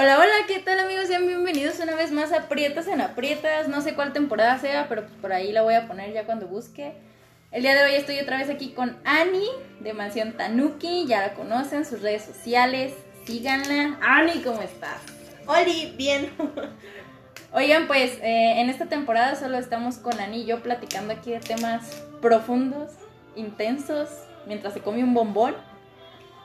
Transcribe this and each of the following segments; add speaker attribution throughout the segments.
Speaker 1: Hola, hola, ¿qué tal amigos? Sean bienvenidos una vez más a Aprietas en Aprietas. No sé cuál temporada sea, pero pues por ahí la voy a poner ya cuando busque. El día de hoy estoy otra vez aquí con Ani de Mansión Tanuki. Ya la conocen, sus redes sociales. Síganla. Ani, ¿cómo estás?
Speaker 2: Oli, bien.
Speaker 1: Oigan, pues eh, en esta temporada solo estamos con Ani y yo platicando aquí de temas profundos, intensos, mientras se come un bombón.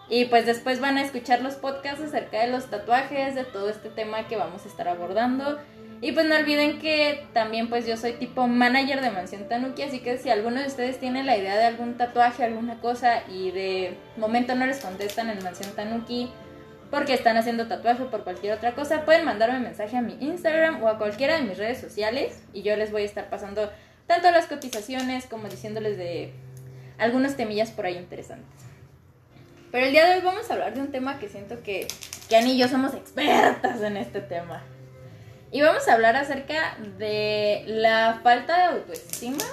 Speaker 1: Y pues después van a escuchar los podcasts acerca de los tatuajes, de todo este tema que vamos a estar abordando. Y pues no olviden que también pues yo soy tipo manager de Mansión Tanuki, así que si alguno de ustedes tiene la idea de algún tatuaje, alguna cosa y de momento no les contestan en Mansión Tanuki porque están haciendo tatuaje o por cualquier otra cosa, pueden mandarme mensaje a mi Instagram o a cualquiera de mis redes sociales y yo les voy a estar pasando tanto las cotizaciones como diciéndoles de algunas temillas por ahí interesantes. Pero el día de hoy vamos a hablar de un tema que siento que, que Ani y yo somos expertas en este tema. Y vamos a hablar acerca de la falta de autoestima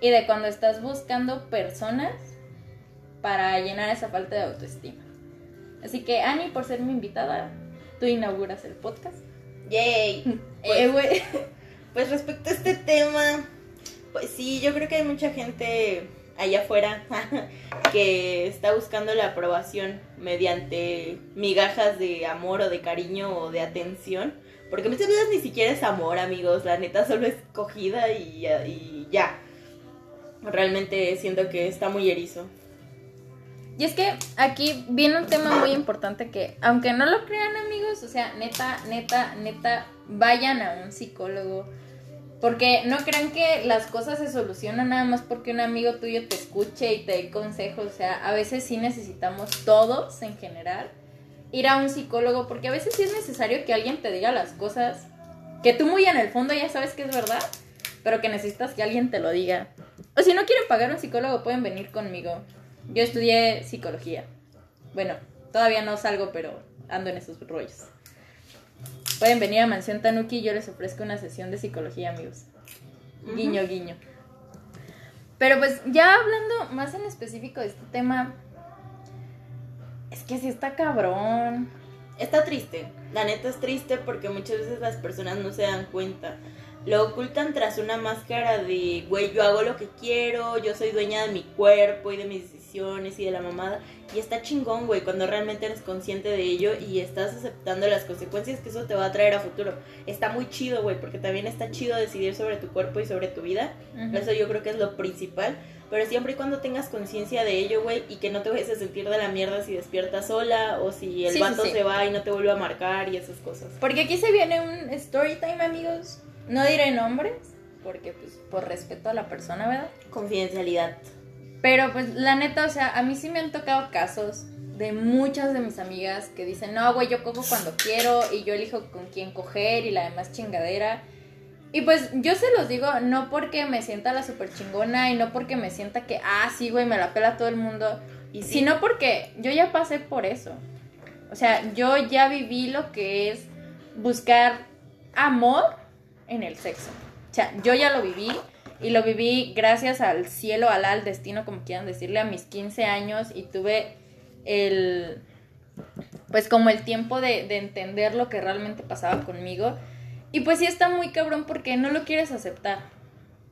Speaker 1: y de cuando estás buscando personas para llenar esa falta de autoestima. Así que Ani, por ser mi invitada, tú inauguras el podcast.
Speaker 2: Yay.
Speaker 1: Eh,
Speaker 2: Pues, pues respecto a este tema, pues sí, yo creo que hay mucha gente allá afuera que está buscando la aprobación mediante migajas de amor o de cariño o de atención. Porque muchas veces ni siquiera es amor, amigos. La neta solo es cogida y, y ya. Realmente siento que está muy erizo.
Speaker 1: Y es que aquí viene un tema muy importante que, aunque no lo crean amigos, o sea, neta, neta, neta, vayan a un psicólogo. Porque no crean que las cosas se solucionan nada más porque un amigo tuyo te escuche y te dé consejos. O sea, a veces sí necesitamos todos en general ir a un psicólogo porque a veces sí es necesario que alguien te diga las cosas que tú muy en el fondo ya sabes que es verdad, pero que necesitas que alguien te lo diga. O si no quieren pagar un psicólogo, pueden venir conmigo. Yo estudié psicología. Bueno, todavía no salgo, pero ando en esos rollos. Pueden venir a Mansión Tanuki y yo les ofrezco una sesión de psicología, amigos. Guiño, guiño. Pero pues ya hablando más en específico de este tema, es que sí está cabrón.
Speaker 2: Está triste, la neta es triste porque muchas veces las personas no se dan cuenta. Lo ocultan tras una máscara de, güey, yo hago lo que quiero, yo soy dueña de mi cuerpo y de mis decisiones y de la mamada. Y está chingón, güey, cuando realmente eres consciente de ello y estás aceptando las consecuencias que eso te va a traer a futuro. Está muy chido, güey, porque también está chido decidir sobre tu cuerpo y sobre tu vida.
Speaker 1: Ujú.
Speaker 2: Eso yo creo que es lo principal. Pero siempre y cuando tengas conciencia de ello, güey, y que no te vayas a sentir de la mierda si despiertas sola o si el
Speaker 1: sí,
Speaker 2: vato
Speaker 1: sí.
Speaker 2: se va y no te vuelve a marcar y esas cosas.
Speaker 1: Porque aquí se viene un story time, amigos. No diré nombres, porque pues por respeto a la persona, ¿verdad?
Speaker 2: Confidencialidad.
Speaker 1: Pero pues la neta, o sea, a mí sí me han tocado casos de muchas de mis amigas que dicen, no, güey, yo cojo cuando quiero y yo elijo con quién coger y la demás chingadera. Y pues yo se los digo, no porque me sienta la super chingona y no porque me sienta que, ah, sí, güey, me la pela todo el mundo,
Speaker 2: Y sí,
Speaker 1: sino porque yo ya pasé por eso. O sea, yo ya viví lo que es buscar amor en el sexo. O sea, yo ya lo viví y lo viví gracias al cielo, al al destino, como quieran decirle, a mis 15 años y tuve el, pues como el tiempo de, de entender lo que realmente pasaba conmigo. Y pues sí está muy cabrón porque no lo quieres aceptar.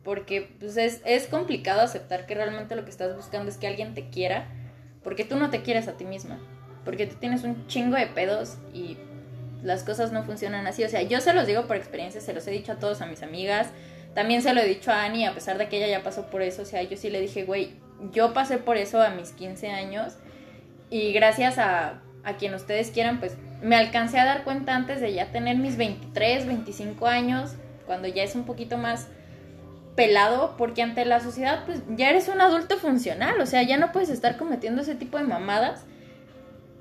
Speaker 1: Porque pues es, es complicado aceptar que realmente lo que estás buscando es que alguien te quiera. Porque tú no te quieres a ti misma. Porque tú tienes un chingo de pedos y las cosas no funcionan así. O sea, yo se los digo por experiencia, se los he dicho a todos, a mis amigas. También se lo he dicho a Annie, a pesar de que ella ya pasó por eso. O sea, yo sí le dije, güey, yo pasé por eso a mis 15 años. Y gracias a, a quien ustedes quieran, pues me alcancé a dar cuenta antes de ya tener mis 23, 25 años. Cuando ya es un poquito más pelado, porque ante la sociedad, pues ya eres un adulto funcional. O sea, ya no puedes estar cometiendo ese tipo de mamadas.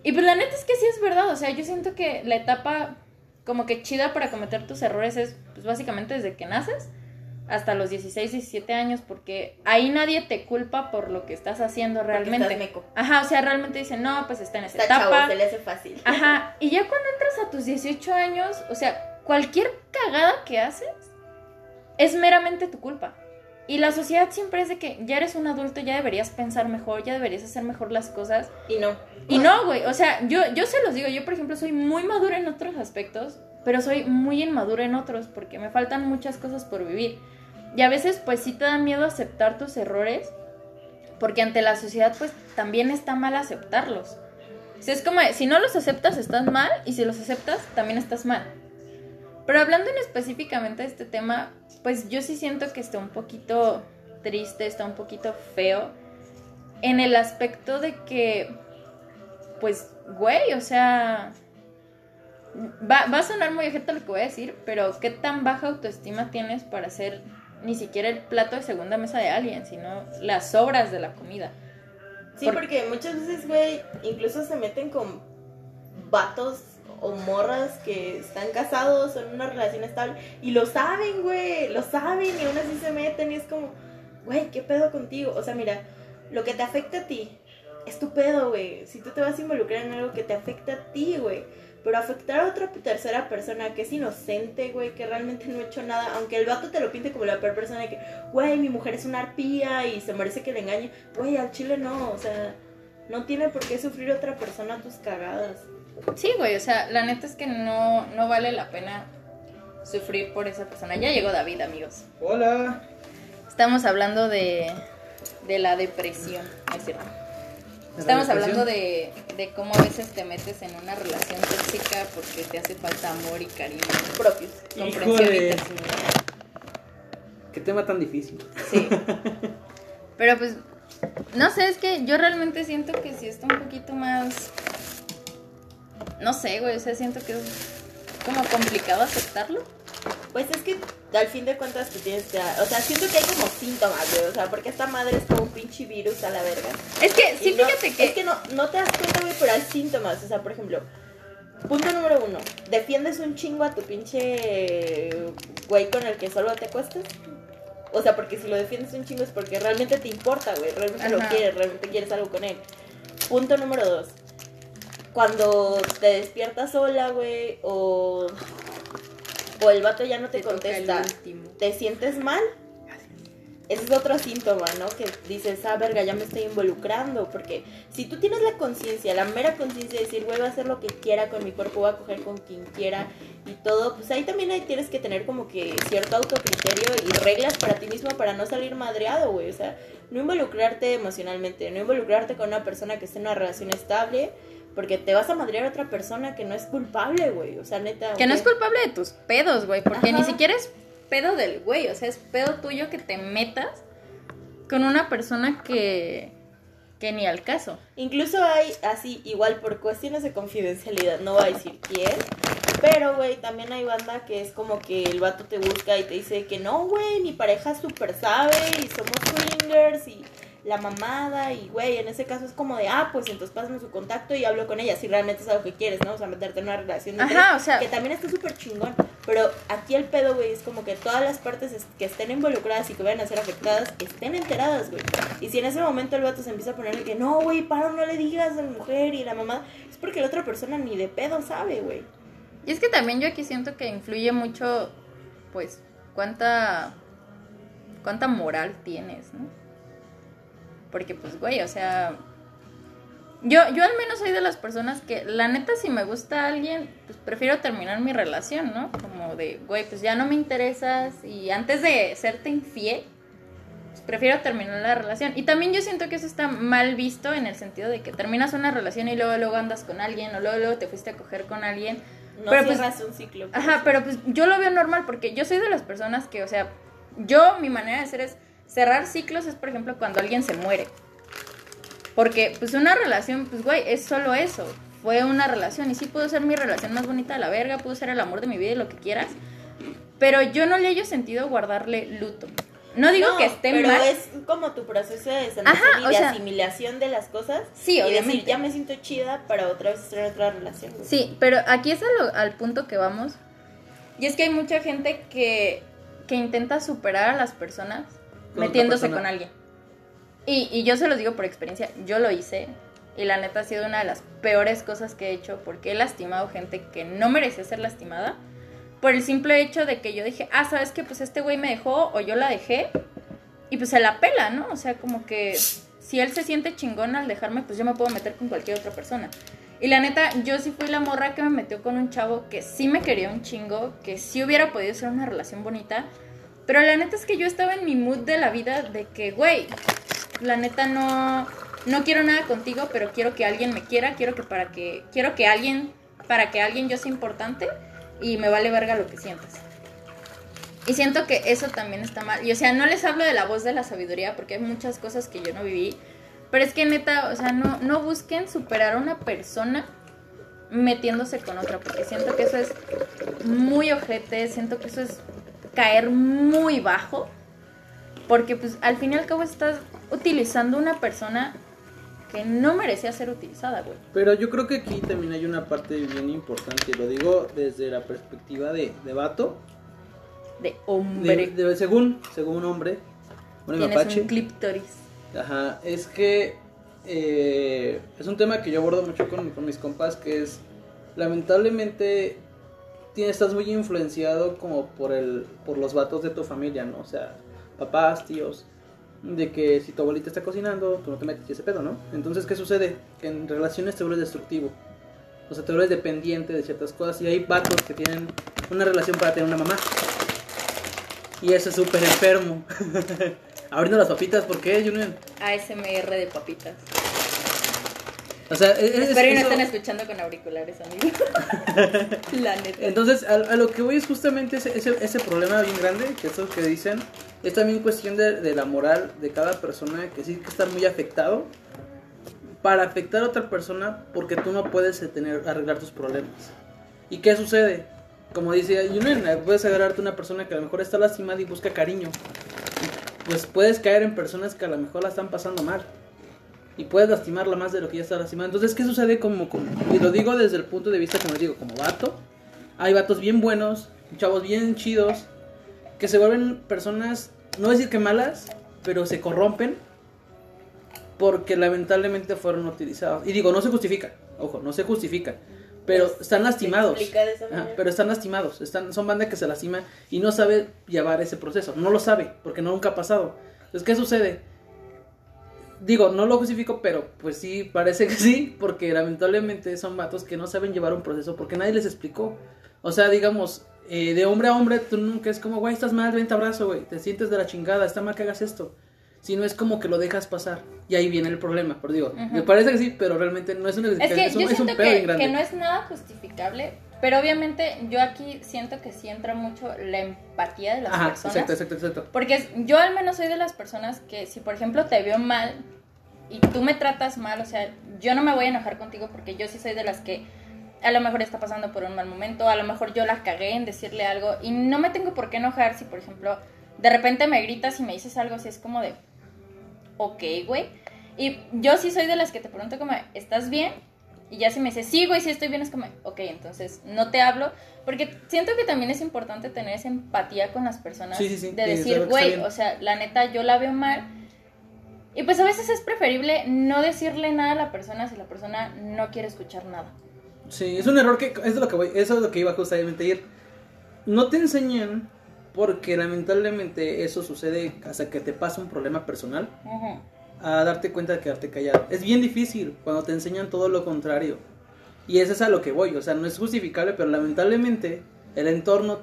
Speaker 1: Y pues la neta es que sí es verdad, o sea, yo siento que la etapa como que chida para cometer tus errores es pues básicamente desde que naces hasta los 16, 17 años, porque ahí nadie te culpa por lo que estás haciendo realmente.
Speaker 2: estás meco.
Speaker 1: Ajá, o sea, realmente dicen, no, pues está en esa
Speaker 2: Está
Speaker 1: etapa.
Speaker 2: chavo, se le hace fácil.
Speaker 1: Ajá, y ya cuando entras a tus 18 años, o sea, cualquier cagada que haces es meramente tu culpa. Y la sociedad siempre es de que ya eres un adulto, ya deberías pensar mejor, ya deberías hacer mejor las cosas.
Speaker 2: Y no.
Speaker 1: Y no, güey, o sea, yo, yo se los digo, yo por ejemplo soy muy madura en otros aspectos, pero soy muy inmadura en otros porque me faltan muchas cosas por vivir. Y a veces pues sí te da miedo aceptar tus errores, porque ante la sociedad pues también está mal aceptarlos. Sea, es como, si no los aceptas estás mal y si los aceptas también estás mal. Pero hablando en específicamente de este tema, pues yo sí siento que está un poquito triste, está un poquito feo en el aspecto de que, pues, güey, o sea, va, va a sonar muy objeto lo que voy a decir, pero ¿qué tan baja autoestima tienes para ser ni siquiera el plato de segunda mesa de alguien, sino las sobras de la comida?
Speaker 2: Sí, porque muchas veces, güey, incluso se meten con vatos o morras que están casados o en una relación estable y lo saben, güey, lo saben y aún así se meten y es como, güey, ¿qué pedo contigo? O sea, mira, lo que te afecta a ti es tu pedo, güey. Si tú te vas a involucrar en algo que te afecta a ti, güey. Pero afectar a otra tercera persona que es inocente, güey, que realmente no ha hecho nada, aunque el vato te lo pinte como la peor persona de que, güey, mi mujer es una arpía y se merece que le engañe, güey, al chile no, o sea, no tiene por qué sufrir otra persona tus cagadas.
Speaker 1: Sí, güey, o sea, la neta es que no, no vale la pena sufrir por esa persona. Ya llegó David, amigos.
Speaker 3: Hola.
Speaker 1: Estamos hablando de, de la depresión, ¿no es cierto? Estamos hablando de, de cómo a veces te metes en una relación tóxica porque te hace falta amor y cariño propios, comprensión y.
Speaker 3: Qué tema tan difícil.
Speaker 1: Sí. Pero pues, no sé, es que yo realmente siento que sí está un poquito más. No sé, güey, o sea, siento que es como complicado aceptarlo.
Speaker 2: Pues es que al fin de cuentas te tienes que... O sea, siento que hay como síntomas, güey. O sea, porque esta madre es como un pinche virus a la verga.
Speaker 1: Es que, sí,
Speaker 2: no-
Speaker 1: fíjate que.
Speaker 2: Es que no, no te das cuenta, güey, pero hay síntomas. O sea, por ejemplo, punto número uno. ¿Defiendes un chingo a tu pinche güey con el que solo te acuestas? O sea, porque si lo defiendes un chingo es porque realmente te importa, güey. Realmente lo quieres, realmente quieres algo con él. Punto número dos. Cuando te despiertas sola, güey, o, o el vato ya no te, contesta. ¿te sientes mal? Ese es otro síntoma, ¿no? Que dices, ah, verga, ya me estoy involucrando. Porque si tú tienes la conciencia, la mera conciencia de decir, güey, voy a hacer lo que quiera con mi cuerpo, voy a coger con quien quiera y todo, pues ahí también ahí tienes que tener como que cierto autocriterio y reglas para ti mismo para no salir madreado, güey. O sea, no involucrarte emocionalmente, no involucrarte con una persona que esté en una relación estable. Porque te vas a madrear a otra persona que no es culpable, güey. O sea, neta.
Speaker 1: Que no es culpable de tus pedos, güey, porque
Speaker 2: Ajá.
Speaker 1: ni siquiera es pedo del güey, o sea, es pedo tuyo que te metas con una persona que, que ni al caso.
Speaker 2: Incluso hay así, igual por cuestiones de confidencialidad, no voy a decir quién, pero güey, también hay banda que es como que el vato te busca y te dice que no, güey, mi pareja súper sabe y somos swingers y la mamada y güey, en ese caso es como de, ah, pues entonces pásame su contacto y hablo con ella si realmente es algo que quieres, ¿no? O sea, meterte en una relación de
Speaker 1: Ajá,
Speaker 2: tres,
Speaker 1: o sea-
Speaker 2: que también está súper chingón, pero aquí el pedo, güey, es como que todas las partes es- que estén involucradas y que vayan a ser afectadas estén enteradas, güey. Y si en ese momento el vato se empieza a ponerle que no, güey, para, no le digas a la mujer y la mamá, es porque la otra persona ni de pedo sabe, güey.
Speaker 1: Y es que también yo aquí siento que influye mucho, pues, cuánta, cuánta moral tienes, ¿no? Porque, pues, güey, o sea, yo, yo al menos soy de las personas que, la neta, si me gusta alguien, pues prefiero terminar mi relación, ¿no? Como de, güey, pues ya no me interesas y antes de serte infiel, pues prefiero terminar la relación. Y también yo siento que eso está mal visto en el sentido de que terminas una relación y luego, luego andas con alguien o luego, luego te fuiste a coger con alguien.
Speaker 2: No
Speaker 1: Pero, pues,
Speaker 2: cierras un ciclo. pues.
Speaker 1: Ajá, pero pues yo lo veo normal porque yo soy de las personas que, o sea, yo, mi manera de ser es cerrar ciclos es, por ejemplo, cuando alguien se muere. Porque, pues, una relación, pues, güey, es solo eso. Fue una relación y sí pudo ser mi relación más bonita de la verga, pudo ser el amor de mi vida y lo que quieras. Pero yo no le hallo sentido guardarle luto. No digo
Speaker 2: No,
Speaker 1: que esté
Speaker 2: pero
Speaker 1: mal.
Speaker 2: es como tu proceso de
Speaker 1: Ajá,
Speaker 2: y de
Speaker 1: sea-
Speaker 2: asimilación de las cosas.
Speaker 1: Sí,
Speaker 2: y
Speaker 1: obviamente.
Speaker 2: decir, ya me siento chida para otra vez estar en otra relación. güey.
Speaker 1: Sí, pero aquí es lo- al punto que vamos. Y es que hay mucha gente que, que intenta superar a las personas metiéndose con alguien. Y, y yo se los digo por experiencia, yo lo hice. Y la neta ha sido una de las peores cosas que he hecho porque he lastimado gente que no merecía ser lastimada. Por el simple hecho de que yo dije, ah, ¿sabes qué? Pues este güey me dejó o yo la dejé. y pues se la pela, ¿no? O sea, como que si él se siente chingón al dejarme, pues yo me puedo meter con cualquier otra persona. Y la neta, yo sí fui la morra que me metió con un chavo que sí me quería un chingo, que sí hubiera podido ser una relación bonita. Pero la neta es que yo estaba en mi mood de la vida de que, güey, la neta no, no quiero nada contigo, pero quiero que alguien me quiera, quiero que para que, quiero que alguien, para que alguien yo sea importante y me vale verga lo que sientas. Y siento que eso también está mal. Y o sea, no les hablo de la voz de la sabiduría porque hay muchas cosas que yo no viví. Pero es que neta, o sea, no, no busquen superar a una persona metiéndose con otra. Porque siento que eso es muy ojete. Siento que eso es caer muy bajo. Porque pues al fin y al cabo estás utilizando una persona que no merecía ser utilizada, güey.
Speaker 3: Pero yo creo que aquí también hay una parte bien importante. Lo digo desde la perspectiva de, de vato.
Speaker 1: De hombre.
Speaker 3: de- según, según un hombre. Un
Speaker 1: Tienes
Speaker 3: mapache.
Speaker 1: un clíptoris.
Speaker 3: Ajá, es que eh, es un tema que yo abordo mucho con, con mis compas, que es, lamentablemente, estás muy influenciado como por, el, por los vatos de tu familia, ¿no? O sea, papás, tíos, de que si tu abuelita está cocinando, tú no te metes ese pedo, ¿no? Entonces, ¿qué sucede? En relaciones te vuelves destructivo. O sea, te vuelves dependiente de ciertas cosas y hay vatos que tienen una relación para tener una mamá. Y eso es súper enfermo. Abriendo las papitas, ¿por qué, Junior?
Speaker 1: ASMR de papitas.
Speaker 3: O sea, es, es-
Speaker 1: Espero y no estén escuchando con auriculares, amigo. La neta.
Speaker 3: Entonces, a, a lo que voy es justamente ese, ese, ese problema bien grande, que eso que dicen, es también cuestión de, de la moral de cada persona, que sí que estar muy afectado para afectar a otra persona porque tú no puedes eh, tener, arreglar tus problemas. ¿Y qué sucede? Como dice Yunen, puedes agarrarte a una persona que a lo mejor está lastimada y busca cariño. Pues puedes caer en personas que a lo mejor la están pasando mal. Y puedes lastimarla más de lo que ya está lastimada. Entonces, ¿qué sucede? Como, como- y lo digo desde el punto de vista, como les digo, como vato. Hay vatos bien buenos, chavos bien chidos, que se vuelven personas, no decir que malas, pero se corrompen porque lamentablemente fueron utilizados. Y digo, no se justifica, ojo, no se justifica, pero
Speaker 2: Pues,
Speaker 3: están lastimados. Ajá, pero están lastimados, están, son banda que se lastima y no sabe llevar ese proceso, no lo sabe, porque no nunca ha pasado. Entonces, ¿qué sucede? Digo, no lo justifico, pero pues sí, parece que sí, porque lamentablemente son vatos que no saben llevar un proceso porque nadie les explicó. O sea, digamos, eh, de hombre a hombre, tú nunca es como, güey, estás mal, ven, te abrazo, güey, te sientes de la chingada, está mal que hagas esto. Si no es como que lo dejas pasar. Y ahí viene el problema, por digo, me parece que sí, pero realmente no es una
Speaker 1: Es que
Speaker 3: es un,
Speaker 1: yo
Speaker 3: es un
Speaker 1: siento
Speaker 3: pedo bien
Speaker 1: que,
Speaker 3: grande.
Speaker 1: que no es nada justificable, pero obviamente yo aquí siento que sí entra mucho la empatía de las
Speaker 3: Ajá,
Speaker 1: personas.
Speaker 3: exacto, exacto, exacto.
Speaker 1: Porque es- yo al menos soy de las personas que si por ejemplo te veo mal y tú me tratas mal, o sea, yo no me voy a enojar contigo porque yo sí soy de las que a lo mejor está pasando por un mal momento, a lo mejor yo la cagué en decirle algo y no me tengo por qué enojar si por ejemplo de repente me gritas y me dices algo así es como de ok, güey. Y yo sí soy de las que te pregunto como, ¿estás bien? Y ya si me dices, sí, güey, sí estoy bien, es como, ok, entonces no te hablo. Porque siento que también es importante tener esa empatía con las personas.
Speaker 3: Sí, sí, sí,
Speaker 1: De decir, güey, o sea, la neta, yo la veo mal. Y pues a veces es preferible no decirle nada a la persona si la persona no quiere escuchar nada.
Speaker 3: Sí, es un error que es de lo que voy, eso es lo que iba justamente a ir. No te enseñan porque lamentablemente eso sucede hasta que te pasa un problema personal
Speaker 1: Ujú.
Speaker 3: a darte cuenta de quedarte callado. Es bien difícil cuando te enseñan todo lo contrario. Y eso es a lo que voy, o sea, no es justificable, pero lamentablemente el entorno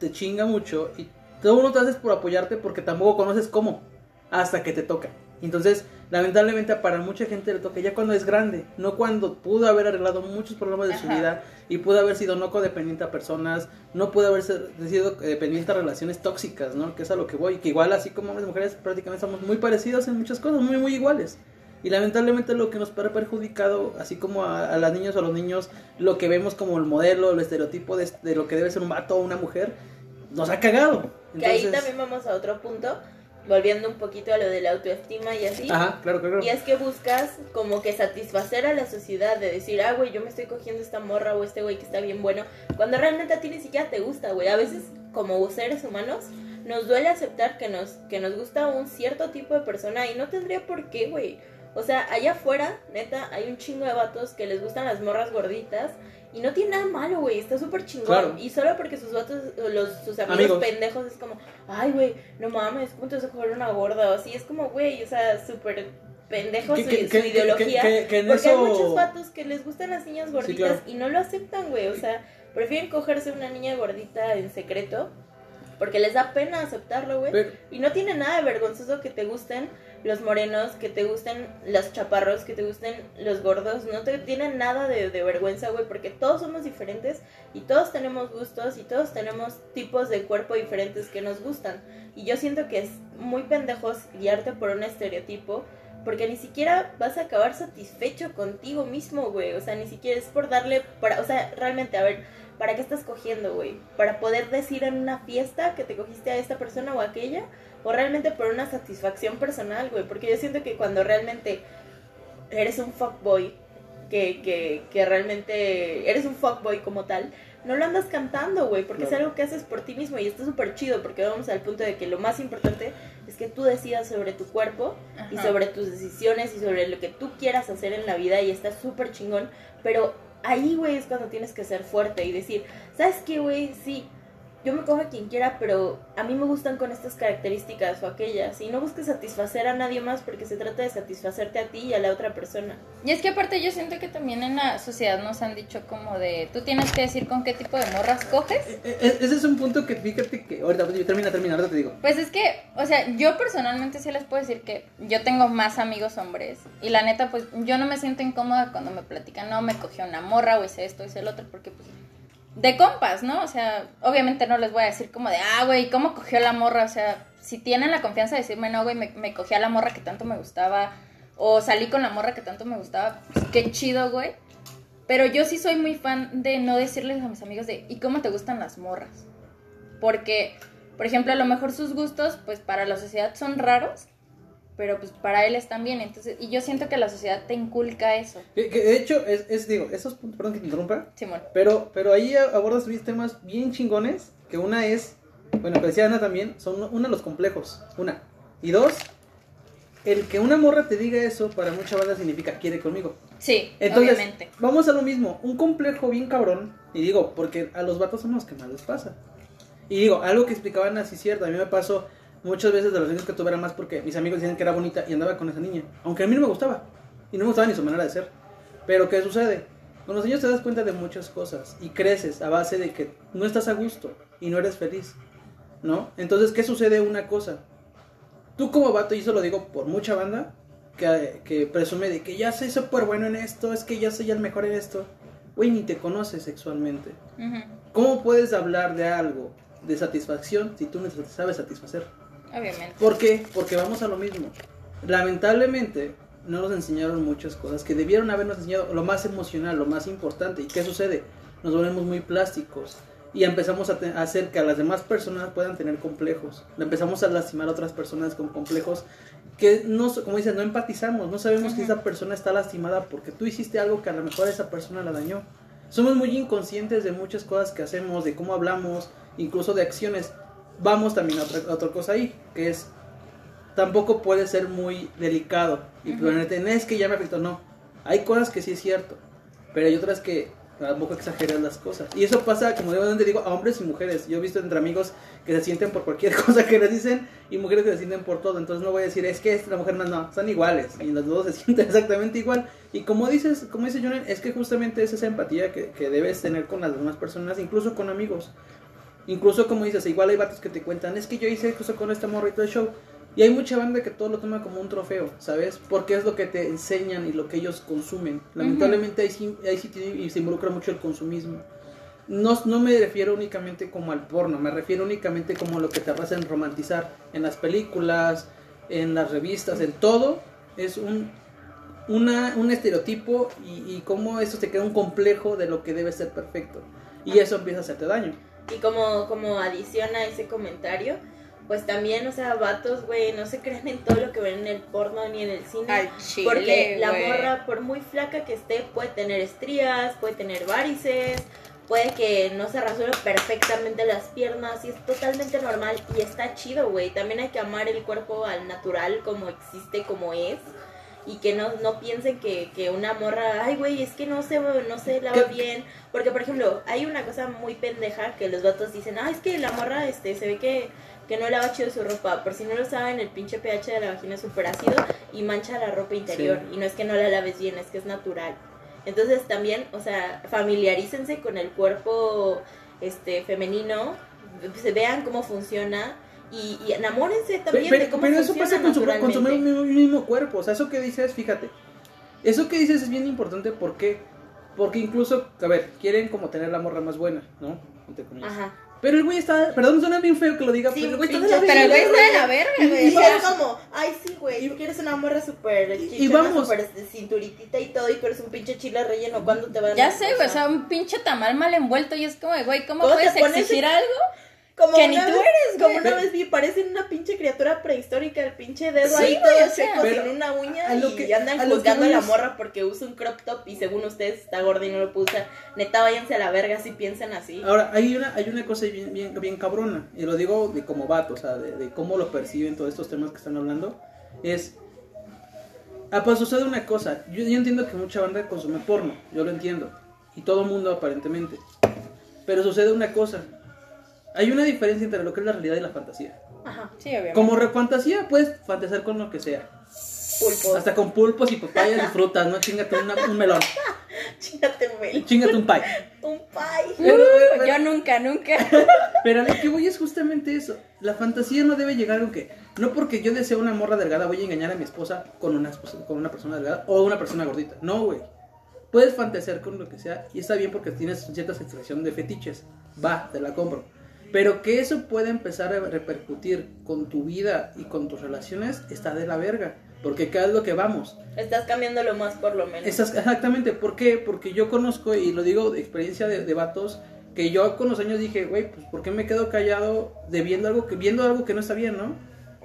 Speaker 3: te chinga mucho y todo uno te haces por apoyarte porque tampoco conoces cómo hasta que te toca. Entonces, lamentablemente para mucha gente le toca ya cuando es grande, no cuando pudo haber arreglado muchos problemas de su
Speaker 1: Ajá.
Speaker 3: vida y pudo haber sido no codependiente a personas, no pudo haber sido dependiente a relaciones tóxicas, ¿no? Que es a lo que voy, que igual así como hombres y mujeres prácticamente somos muy parecidos en muchas cosas, muy muy iguales. Y lamentablemente lo que nos ha perjudicado, así como a, a las niñas o a los niños, lo que vemos como el modelo, el estereotipo de, de lo que debe ser un vato o una mujer, nos ha cagado.
Speaker 2: Que ahí
Speaker 3: Entonces-
Speaker 2: también vamos a otro punto, volviendo un poquito a lo de la autoestima y así.
Speaker 3: Ajá, claro, claro.
Speaker 2: Y es que buscas como que satisfacer a la sociedad de decir, ah, güey, yo me estoy cogiendo esta morra o este güey que está bien bueno, cuando realmente a ti ni siquiera te gusta, güey. A veces, como seres humanos, nos duele aceptar que nos, que nos gusta un cierto tipo de persona y no tendría por qué, güey. O sea, allá afuera, neta, hay un chingo de vatos que les gustan las morras gorditas. Y no tiene nada malo, güey. Está súper chingón.
Speaker 3: Claro.
Speaker 2: Y solo porque sus vatos, los, sus amigos,
Speaker 3: Amigos.
Speaker 2: pendejos es como, ay, güey, no mames, ¿cómo te vas a coger una gorda? O así es como, güey, o sea, súper pendejo su,
Speaker 3: que-
Speaker 2: ideología.
Speaker 3: que- que en
Speaker 2: porque hay muchos vatos que les gustan las niñas gorditas
Speaker 3: claro.
Speaker 2: y no lo aceptan, güey. O sea, prefieren cogerse una niña gordita en secreto porque les da pena aceptarlo, güey.
Speaker 3: Pero-
Speaker 2: Y no tiene nada de vergonzoso que te gusten los morenos, que te gusten los chaparros, que te gusten los gordos. No te tienen nada de, vergüenza, güey, porque todos somos diferentes y todos tenemos gustos y todos tenemos tipos de cuerpo diferentes que nos gustan. Y yo siento que es muy pendejos guiarte por un estereotipo. Porque ni siquiera vas a acabar satisfecho contigo mismo, güey. O sea, ni siquiera es por darle para, o sea, realmente, a ver, ¿para qué estás cogiendo, güey? ¿Para poder decir en una fiesta que te cogiste a esta persona o aquella? ¿O realmente por una satisfacción personal, güey? Porque yo siento que cuando realmente eres un fuckboy, que, que, que realmente eres un fuckboy como tal, no lo andas cantando, güey, porque es
Speaker 3: Claro.
Speaker 2: algo que haces por ti mismo y está súper chido, porque vamos al punto de que lo más importante es que tú decidas sobre tu cuerpo y
Speaker 1: Ajá.
Speaker 2: sobre tus decisiones y sobre lo que tú quieras hacer en la vida y está súper chingón, pero ahí, güey, es cuando tienes que ser fuerte y decir, ¿sabes qué, güey? Sí, yo me cojo a quien quiera, pero a mí me gustan con estas características o aquellas y no busques satisfacer a nadie más porque se trata de satisfacerte a ti y a la otra persona.
Speaker 1: Y es que aparte yo siento que también en la sociedad nos han dicho como de, tú tienes que decir con qué tipo de morras coges.
Speaker 3: E- e- Ese es un punto que fíjate que ahorita termina, termina, ahorita te digo.
Speaker 1: Pues es que, o sea, yo personalmente sí les puedo decir que yo tengo más amigos hombres y la neta, pues yo no me siento incómoda cuando me platican, no, me cogió una morra o hice esto, hice el otro, porque pues de compas, ¿no? O sea, obviamente no les voy a decir como de, ah, güey, ¿cómo cogió la morra? O sea, si tienen la confianza de decirme, no, güey, me, me cogí a la morra que tanto me gustaba o salí con la morra que tanto me gustaba, pues qué chido, güey. Pero yo sí soy muy fan de no decirles a mis amigos de, ¿y cómo te gustan las morras? Porque, por ejemplo, a lo mejor sus gustos, pues para la sociedad son raros, pero pues para él están bien. Entonces, y yo siento que la sociedad te inculca eso.
Speaker 3: Que, que de hecho, es, es, digo, esos puntos, perdón que te interrumpa,
Speaker 1: Simón.
Speaker 3: pero, pero ahí abordas temas bien chingones, que una es, bueno, que decía Ana también, son uno los complejos, una. Y dos, el que una morra te diga eso para mucha banda significa quiere conmigo.
Speaker 1: Sí,
Speaker 3: Entonces,
Speaker 1: obviamente.
Speaker 3: vamos a lo mismo, un complejo bien cabrón, y digo, porque a los vatos son los que más les pasa. Y digo, algo que explicaban así cierto, a mí me pasó muchas veces de los años que tuve era más porque mis amigos decían que era bonita y andaba con esa niña, aunque a mí no me gustaba, y no me gustaba ni su manera de ser. Pero ¿qué sucede? Con los años te das cuenta de muchas cosas y creces a base de que no estás a gusto y no eres feliz, ¿no? Entonces, ¿qué sucede? Una cosa, tú como vato, y eso lo digo por mucha banda, que, que presume de que ya soy súper bueno en esto, es que ya soy el mejor en esto. Güey, ni te conoces sexualmente. ¿Cómo puedes hablar de algo de satisfacción si tú no sabes satisfacer?
Speaker 1: Obviamente.
Speaker 3: ¿Por qué? Porque vamos a lo mismo. Lamentablemente no nos enseñaron muchas cosas que debieron habernos enseñado lo más emocional, lo más importante. ¿Y qué sucede? Nos volvemos muy plásticos y empezamos a, hacer que a las demás personas puedan tener complejos. Le empezamos a lastimar a otras personas con complejos que no, como dices, no empatizamos, no sabemos que
Speaker 1: Ujú.
Speaker 3: esa persona está lastimada porque tú hiciste algo que a lo mejor esa persona la dañó. Somos muy inconscientes de muchas cosas que hacemos, de cómo hablamos, incluso de acciones. Vamos también a otra, a otra cosa ahí, que es, tampoco puede ser muy delicado y "No, es que ya me afectó, no. Hay cosas que sí es cierto, pero hay otras que tampoco exageran las cosas. Y eso pasa, como te digo, a hombres y mujeres. Yo he visto entre amigos que se sienten por cualquier cosa que les dicen y mujeres que se sienten por todo. Entonces no voy a decir, es que esta mujer más no, son iguales. Y las dos se sienten exactamente igual. Y como dices, como dice Julian, es que justamente es esa empatía que, que debes tener con las demás personas, incluso con amigos. Incluso como dices, igual hay vatos que te cuentan, es que yo hice esto con esta todo el show. Y hay mucha banda que todo lo toma como un trofeo, ¿sabes? Porque es lo que te enseñan y lo que ellos consumen. Lamentablemente ahí sí, ahí sí se involucra mucho el consumismo. No, no me refiero únicamente como al porno, me refiero únicamente como lo que te hacen romantizar en las películas, en las revistas, en todo. Es un, una, un estereotipo y, y cómo eso te queda un complejo de lo que debe ser perfecto. Y eso empieza a hacerte daño.
Speaker 2: Y como, como adición a ese comentario, pues también, o sea, vatos, güey, no se crean en todo lo que ven en el porno ni en el cine.
Speaker 1: Al chile,
Speaker 2: porque la
Speaker 1: güey.
Speaker 2: morra, por muy flaca que esté, puede tener estrías, puede tener varices, puede que no se rasure perfectamente las piernas y es totalmente normal y está chido, güey. También hay que amar el cuerpo al natural como existe, como es. Y que no, no piensen que, que una morra, ay, güey, es que no se, no se lava bien. Porque, por ejemplo, hay una cosa muy pendeja que los vatos dicen, ah, es que la morra este, se ve que, que no lava chido su ropa. Por si no lo saben, el pinche pH de la vagina es súper ácido y mancha la ropa interior.
Speaker 3: Sí.
Speaker 2: Y no es que no la laves bien, es que es natural. Entonces también, o sea, familiarícense con el cuerpo este femenino, se vean cómo funciona y, y enamórense también
Speaker 3: Pero,
Speaker 2: de cómo
Speaker 3: pero eso pasa con su, con su mismo, mismo cuerpo. O sea, eso que dices, fíjate. Eso que dices es bien importante. ¿Por qué? Porque incluso, a ver, quieren como tener la morra más buena, ¿no? Entre comillas.
Speaker 2: Ajá.
Speaker 3: Pero el güey está. Perdón, suena bien feo que lo diga,
Speaker 2: Sí,
Speaker 3: pero el güey está de
Speaker 2: pinche-
Speaker 3: la
Speaker 1: Pero el güey
Speaker 3: verga,
Speaker 1: está de la verga,
Speaker 3: Y-
Speaker 1: güey.
Speaker 2: Y
Speaker 3: y vamos-
Speaker 2: es como, ay sí, güey, tú quieres una morra súper
Speaker 3: y
Speaker 2: chichona,
Speaker 3: vamos.
Speaker 2: súper de cinturitita y todo, y tú eres un pinche chile relleno, ¿cuándo te van a
Speaker 1: Ya sé, güey, o sea, un pinche tamal mal envuelto y es como, güey, ¿cómo,
Speaker 2: ¿Cómo
Speaker 1: puedes exigir algo?
Speaker 2: Como
Speaker 1: que ni tú
Speaker 2: vez-
Speaker 1: eres,
Speaker 2: Como
Speaker 1: güey.
Speaker 2: una vez vi, parecen una pinche criatura prehistórica, el pinche dedo
Speaker 1: Sí,
Speaker 2: ahí todo seco, sin una uña,
Speaker 3: a lo
Speaker 2: y
Speaker 3: que-
Speaker 2: andan
Speaker 3: a
Speaker 2: juzgando a la morra porque usa un crop top y según ustedes está gorda y no lo puede usar. Neta, váyanse a la verga si piensan así.
Speaker 3: Ahora, hay una, hay una cosa bien, bien, bien cabrona, y lo digo de como vato, o sea, de, de cómo lo perciben todos estos temas que están hablando, es... Ah, pues sucede una cosa, yo, yo entiendo que mucha banda consume porno, yo lo entiendo, y todo mundo aparentemente, pero sucede una cosa, hay una diferencia entre lo que es la realidad y la fantasía.
Speaker 2: Ajá,
Speaker 1: Sí, obviamente.
Speaker 3: Como refantasía puedes fantasear con lo que sea,
Speaker 2: pulpo.
Speaker 3: hasta con pulpos y papayas y frutas, ¿no? Chingate una- un melón,
Speaker 2: Chingate un
Speaker 3: chingate un pie.
Speaker 2: Un pie.
Speaker 1: Uh, yo nunca, nunca.
Speaker 3: Pero lo que voy es justamente eso. La fantasía no debe llegar a que no porque yo deseo una morra delgada voy a engañar a mi esposa con una esposa- con una persona delgada o una persona gordita. No, güey. Puedes fantasear con lo que sea y está bien porque tienes cierta satisfacción de fetiches. Va, te la compro. Pero que eso pueda empezar a repercutir con tu vida y con tus relaciones está de la verga. Porque cada es lo que vamos.
Speaker 2: Estás cambiándolo más por lo menos.
Speaker 3: Esas- exactamente, ¿por qué? Porque yo conozco, y lo digo de experiencia de, de vatos, que yo con los años dije, güey, pues ¿por qué me quedo callado de viendo algo que, viendo algo que no está bien, ¿no?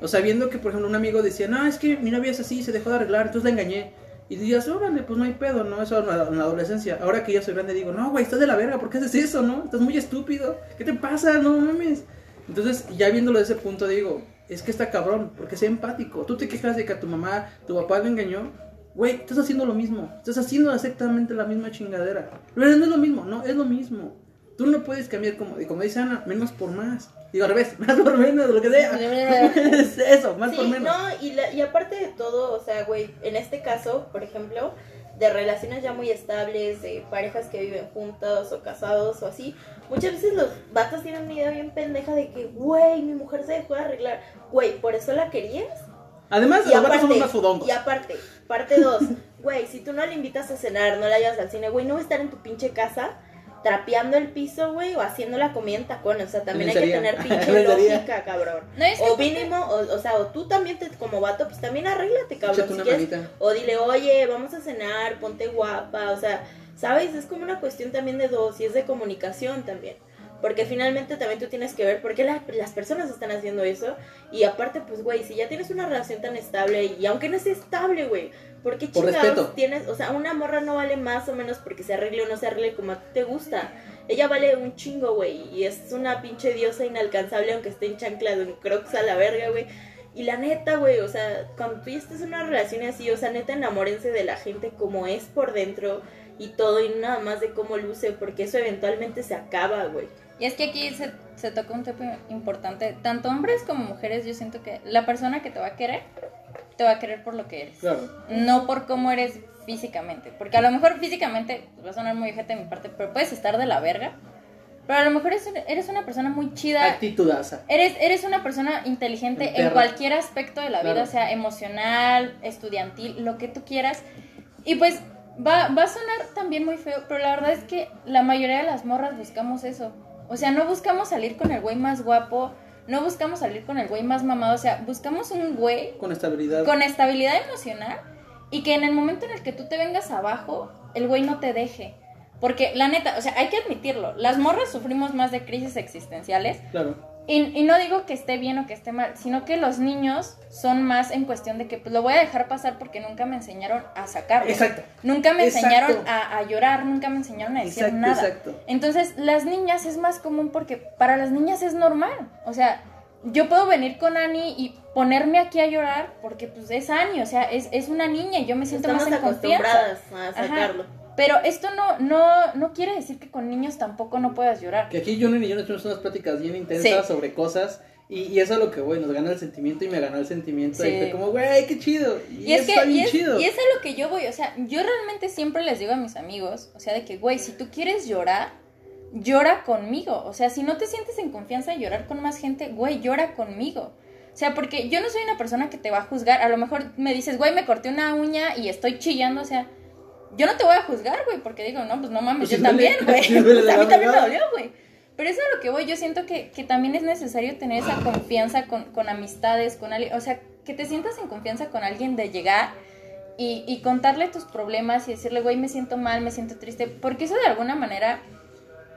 Speaker 3: O sea, viendo que, por ejemplo, un amigo decía, no, es que mi novia es así, se dejó de arreglar, entonces la engañé. Y dirías, órale, pues no hay pedo, ¿no? Eso en la, en la adolescencia. Ahora que ya soy grande digo, no, güey, estás de la verga, ¿por qué haces eso, no? Estás muy estúpido. ¿Qué te pasa? No mames. Entonces, ya viéndolo de ese punto, digo, es que está cabrón, porque sea empático. Tú te quejas de que a tu mamá, tu papá lo engañó. Güey, estás haciendo lo mismo. Estás haciendo exactamente la misma chingadera. Pero no es lo mismo, no, es lo mismo. Tú no puedes cambiar, como, como dice Ana, menos por más. Digo al revés, más por menos, lo que sea. Es eso, más por menos.
Speaker 2: no, y, la- y aparte de todo, o sea, güey, en este caso, por ejemplo, de relaciones ya muy estables, de parejas que viven juntos o casados o así, muchas veces los vatos tienen una idea bien pendeja de que, güey, mi mujer se dejó de arreglar. Güey, ¿por eso la querías?
Speaker 3: Además,
Speaker 2: Y
Speaker 3: los somos
Speaker 2: aparte,
Speaker 3: más fodongos.
Speaker 2: y aparte, parte dos, güey, si tú no le invitas a cenar, no la llevas al cine, güey, no va a estar en tu pinche casa trapeando el piso, güey, o haciendo la comida en tacones, o sea, también hay que tener pinche lógica, cabrón.
Speaker 1: No, es que
Speaker 2: O mínimo, o, o sea, o tú también te, como vato, pues también arréglate, cabrón. Si quieres. O dile, oye, vamos a cenar, ponte guapa, o sea, ¿sabes? Es como una cuestión también de dos y es de comunicación también. Porque finalmente también tú tienes que ver por qué la- las personas están haciendo eso. Y aparte, pues, güey, si ya tienes una relación tan estable, y aunque no sea estable, güey, ¿por qué
Speaker 3: Por
Speaker 2: chingados
Speaker 3: respeto.
Speaker 2: tienes? O sea, una morra no vale más o menos porque se arregle o no se arregle como a ti te gusta. Ella vale un chingo, güey, y es una pinche diosa inalcanzable aunque esté en chanclas o en crocs a la verga, güey. Y la neta, güey, o sea, cuando tú ya estás en una relación así, o sea, neta, enamórense de la gente como es por dentro y todo, y nada más de cómo luce, porque eso eventualmente se acaba, güey.
Speaker 1: Y es que aquí se, se toca un tema importante, tanto hombres como mujeres, yo siento que la persona que te va a querer, te va a querer por lo que eres,
Speaker 3: Claro.
Speaker 1: no por cómo eres físicamente, porque a lo mejor físicamente, va a sonar muy ojete de mi parte, pero puedes estar de la verga, pero a lo mejor eres, eres una persona muy chida,
Speaker 3: Actitudaza.
Speaker 1: Eres, eres una persona inteligente en cualquier aspecto de la vida,
Speaker 3: Claro.
Speaker 1: sea emocional, estudiantil, lo que tú quieras. Y pues va, va a sonar también muy feo, pero la verdad es que la mayoría de las morras buscamos eso. O sea, no buscamos salir con el güey más guapo, no buscamos salir con el güey más mamado, o sea, buscamos un güey
Speaker 3: Con estabilidad.
Speaker 1: con estabilidad emocional y que en el momento en el que tú te vengas abajo, el güey no te deje. Porque la neta, o sea, hay que admitirlo, las morras sufrimos más de crisis existenciales
Speaker 3: Claro.
Speaker 1: Y, y no digo que esté bien o que esté mal, sino que los niños son más en cuestión de que pues, lo voy a dejar pasar porque nunca me enseñaron a sacarlo.
Speaker 3: Exacto.
Speaker 1: Nunca me
Speaker 3: Exacto.
Speaker 1: enseñaron a, a llorar, nunca me enseñaron a decir
Speaker 3: Exacto,
Speaker 1: nada.
Speaker 3: exacto.
Speaker 1: Entonces, las niñas es más común porque para las niñas es normal. O sea, yo puedo venir con Ani y ponerme aquí a llorar porque pues es Ani, o sea, es, es una niña y yo me siento
Speaker 2: Estamos
Speaker 1: más en confianza.
Speaker 2: acostumbradas a
Speaker 1: Ajá. Pero esto no, no, no quiere decir que con niños tampoco no puedas llorar.
Speaker 3: Que aquí Junior y yo nos tuvimos unas pláticas bien intensas
Speaker 1: Sí.
Speaker 3: sobre cosas. Y, y eso es lo que, güey, nos gana el sentimiento y me ganó el sentimiento.
Speaker 1: Sí.
Speaker 3: Y fue como, güey, qué chido. Y,
Speaker 1: Y es
Speaker 3: está
Speaker 1: que, y
Speaker 3: bien
Speaker 1: es,
Speaker 3: chido.
Speaker 1: y es a lo que yo voy, o sea, yo realmente siempre les digo a mis amigos, o sea, de que, güey, si tú quieres llorar, llora conmigo. O sea, si no te sientes en confianza de llorar con más gente, güey, llora conmigo. O sea, porque yo no soy una persona que te va a juzgar. A lo mejor me dices, güey, me corté una uña y estoy chillando, o sea, yo no te voy a juzgar, güey, porque digo, no, pues no mames,
Speaker 3: Pues
Speaker 1: yo
Speaker 3: sí
Speaker 1: también, güey.
Speaker 3: sí
Speaker 1: a mí también me dolió, güey. Pero eso es a lo que voy, yo siento que, que también es necesario tener esa confianza con, con amistades, con alguien, o sea, que te sientas en confianza con alguien de llegar y, y contarle tus problemas y decirle, güey, me siento mal, me siento triste, porque eso de alguna manera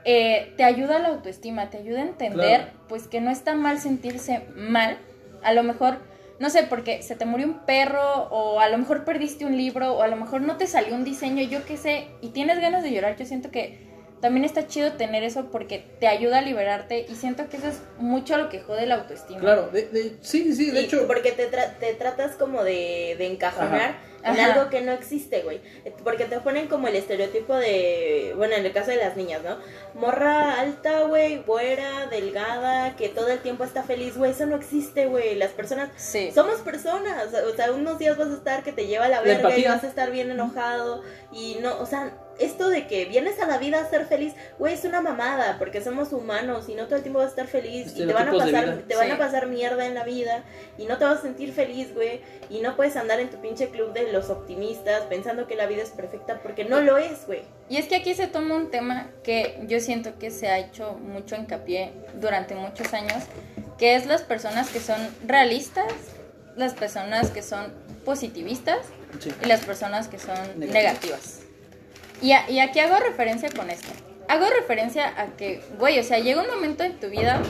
Speaker 1: eh, te ayuda a la autoestima, te ayuda a entender,
Speaker 3: Claro.
Speaker 1: pues que no está mal sentirse mal, a lo mejor, no sé, porque se te murió un perro, o a lo mejor perdiste un libro, o a lo mejor no te salió un diseño, yo qué sé, y tienes ganas de llorar, yo siento que también está chido tener eso porque te ayuda a liberarte y siento que eso es mucho lo que jode la autoestima.
Speaker 3: Claro, de, de- sí, sí, de
Speaker 2: Y
Speaker 3: hecho.
Speaker 2: Porque te, tra- te tratas como de, de encajonar en
Speaker 1: Ajá.
Speaker 2: algo que no existe, güey. Porque te ponen como el estereotipo de. Bueno, en el caso de las niñas, ¿no? Morra alta, güey, güera, delgada, que todo el tiempo está feliz, güey. Eso no existe, güey. Las personas.
Speaker 1: Sí.
Speaker 2: Somos personas, o sea, unos días vas a estar que te lleva a la
Speaker 3: La
Speaker 2: verga y vas a estar bien enojado y no, o sea, esto de que vienes a la vida a ser feliz, güey, es una mamada, porque somos humanos y no todo el tiempo vas a estar feliz y te van a pasar, te van a pasar mierda en la vida y no te vas a sentir feliz, güey, y no puedes andar en tu pinche club de los optimistas pensando que la vida es perfecta porque no lo es, güey.
Speaker 1: Y es que aquí se toma un tema que yo siento que se ha hecho mucho hincapié durante muchos años, que es las personas que son realistas, las personas que son positivistas
Speaker 3: Sí.
Speaker 1: y las personas que son
Speaker 3: Negativas.
Speaker 1: negativas. Y, a- y aquí hago referencia con esto. Hago referencia a que, güey, o sea, llega un momento en tu vida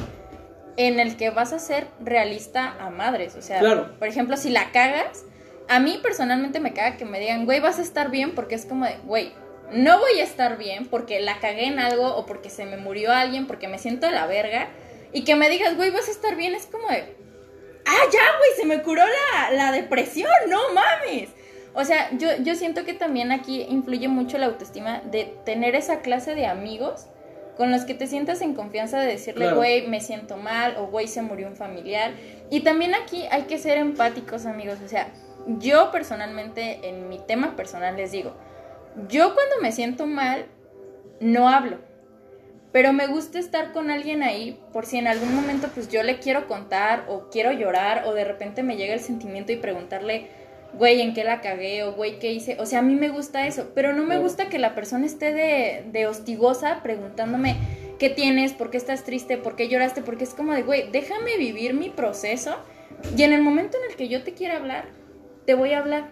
Speaker 1: en el que vas a ser realista a madres. O sea,
Speaker 3: Claro.
Speaker 1: por ejemplo, si la cagas, a mí personalmente me caga que me digan, güey, vas a estar bien, porque es como de, güey, no voy a estar bien porque la cagué en algo o porque se me murió alguien, porque me siento de la verga. Y que me digas, güey, vas a estar bien, es como de, ah, ya, güey, se me curó la, la depresión, no mames. O sea, yo, yo siento que también aquí influye mucho la autoestima de tener esa clase de amigos con los que te sientas en confianza de decirle,
Speaker 3: Claro.
Speaker 1: güey, me siento mal o güey, se murió un familiar. Y también aquí hay que ser empáticos, amigos. O sea, yo personalmente, en mi tema personal, les digo, yo cuando me siento mal, no hablo. Pero me gusta estar con alguien ahí por si en algún momento pues yo le quiero contar o quiero llorar o de repente me llega el sentimiento y preguntarle, güey, ¿en qué la cagué? o güey, ¿qué hice? O sea, a mí me gusta eso, pero no me gusta que la persona esté de, de hostigosa preguntándome, ¿qué tienes? ¿Por qué estás triste? ¿Por qué lloraste? Porque es como de, güey, déjame vivir mi proceso y en el momento en el que yo te quiera hablar, te voy a hablar.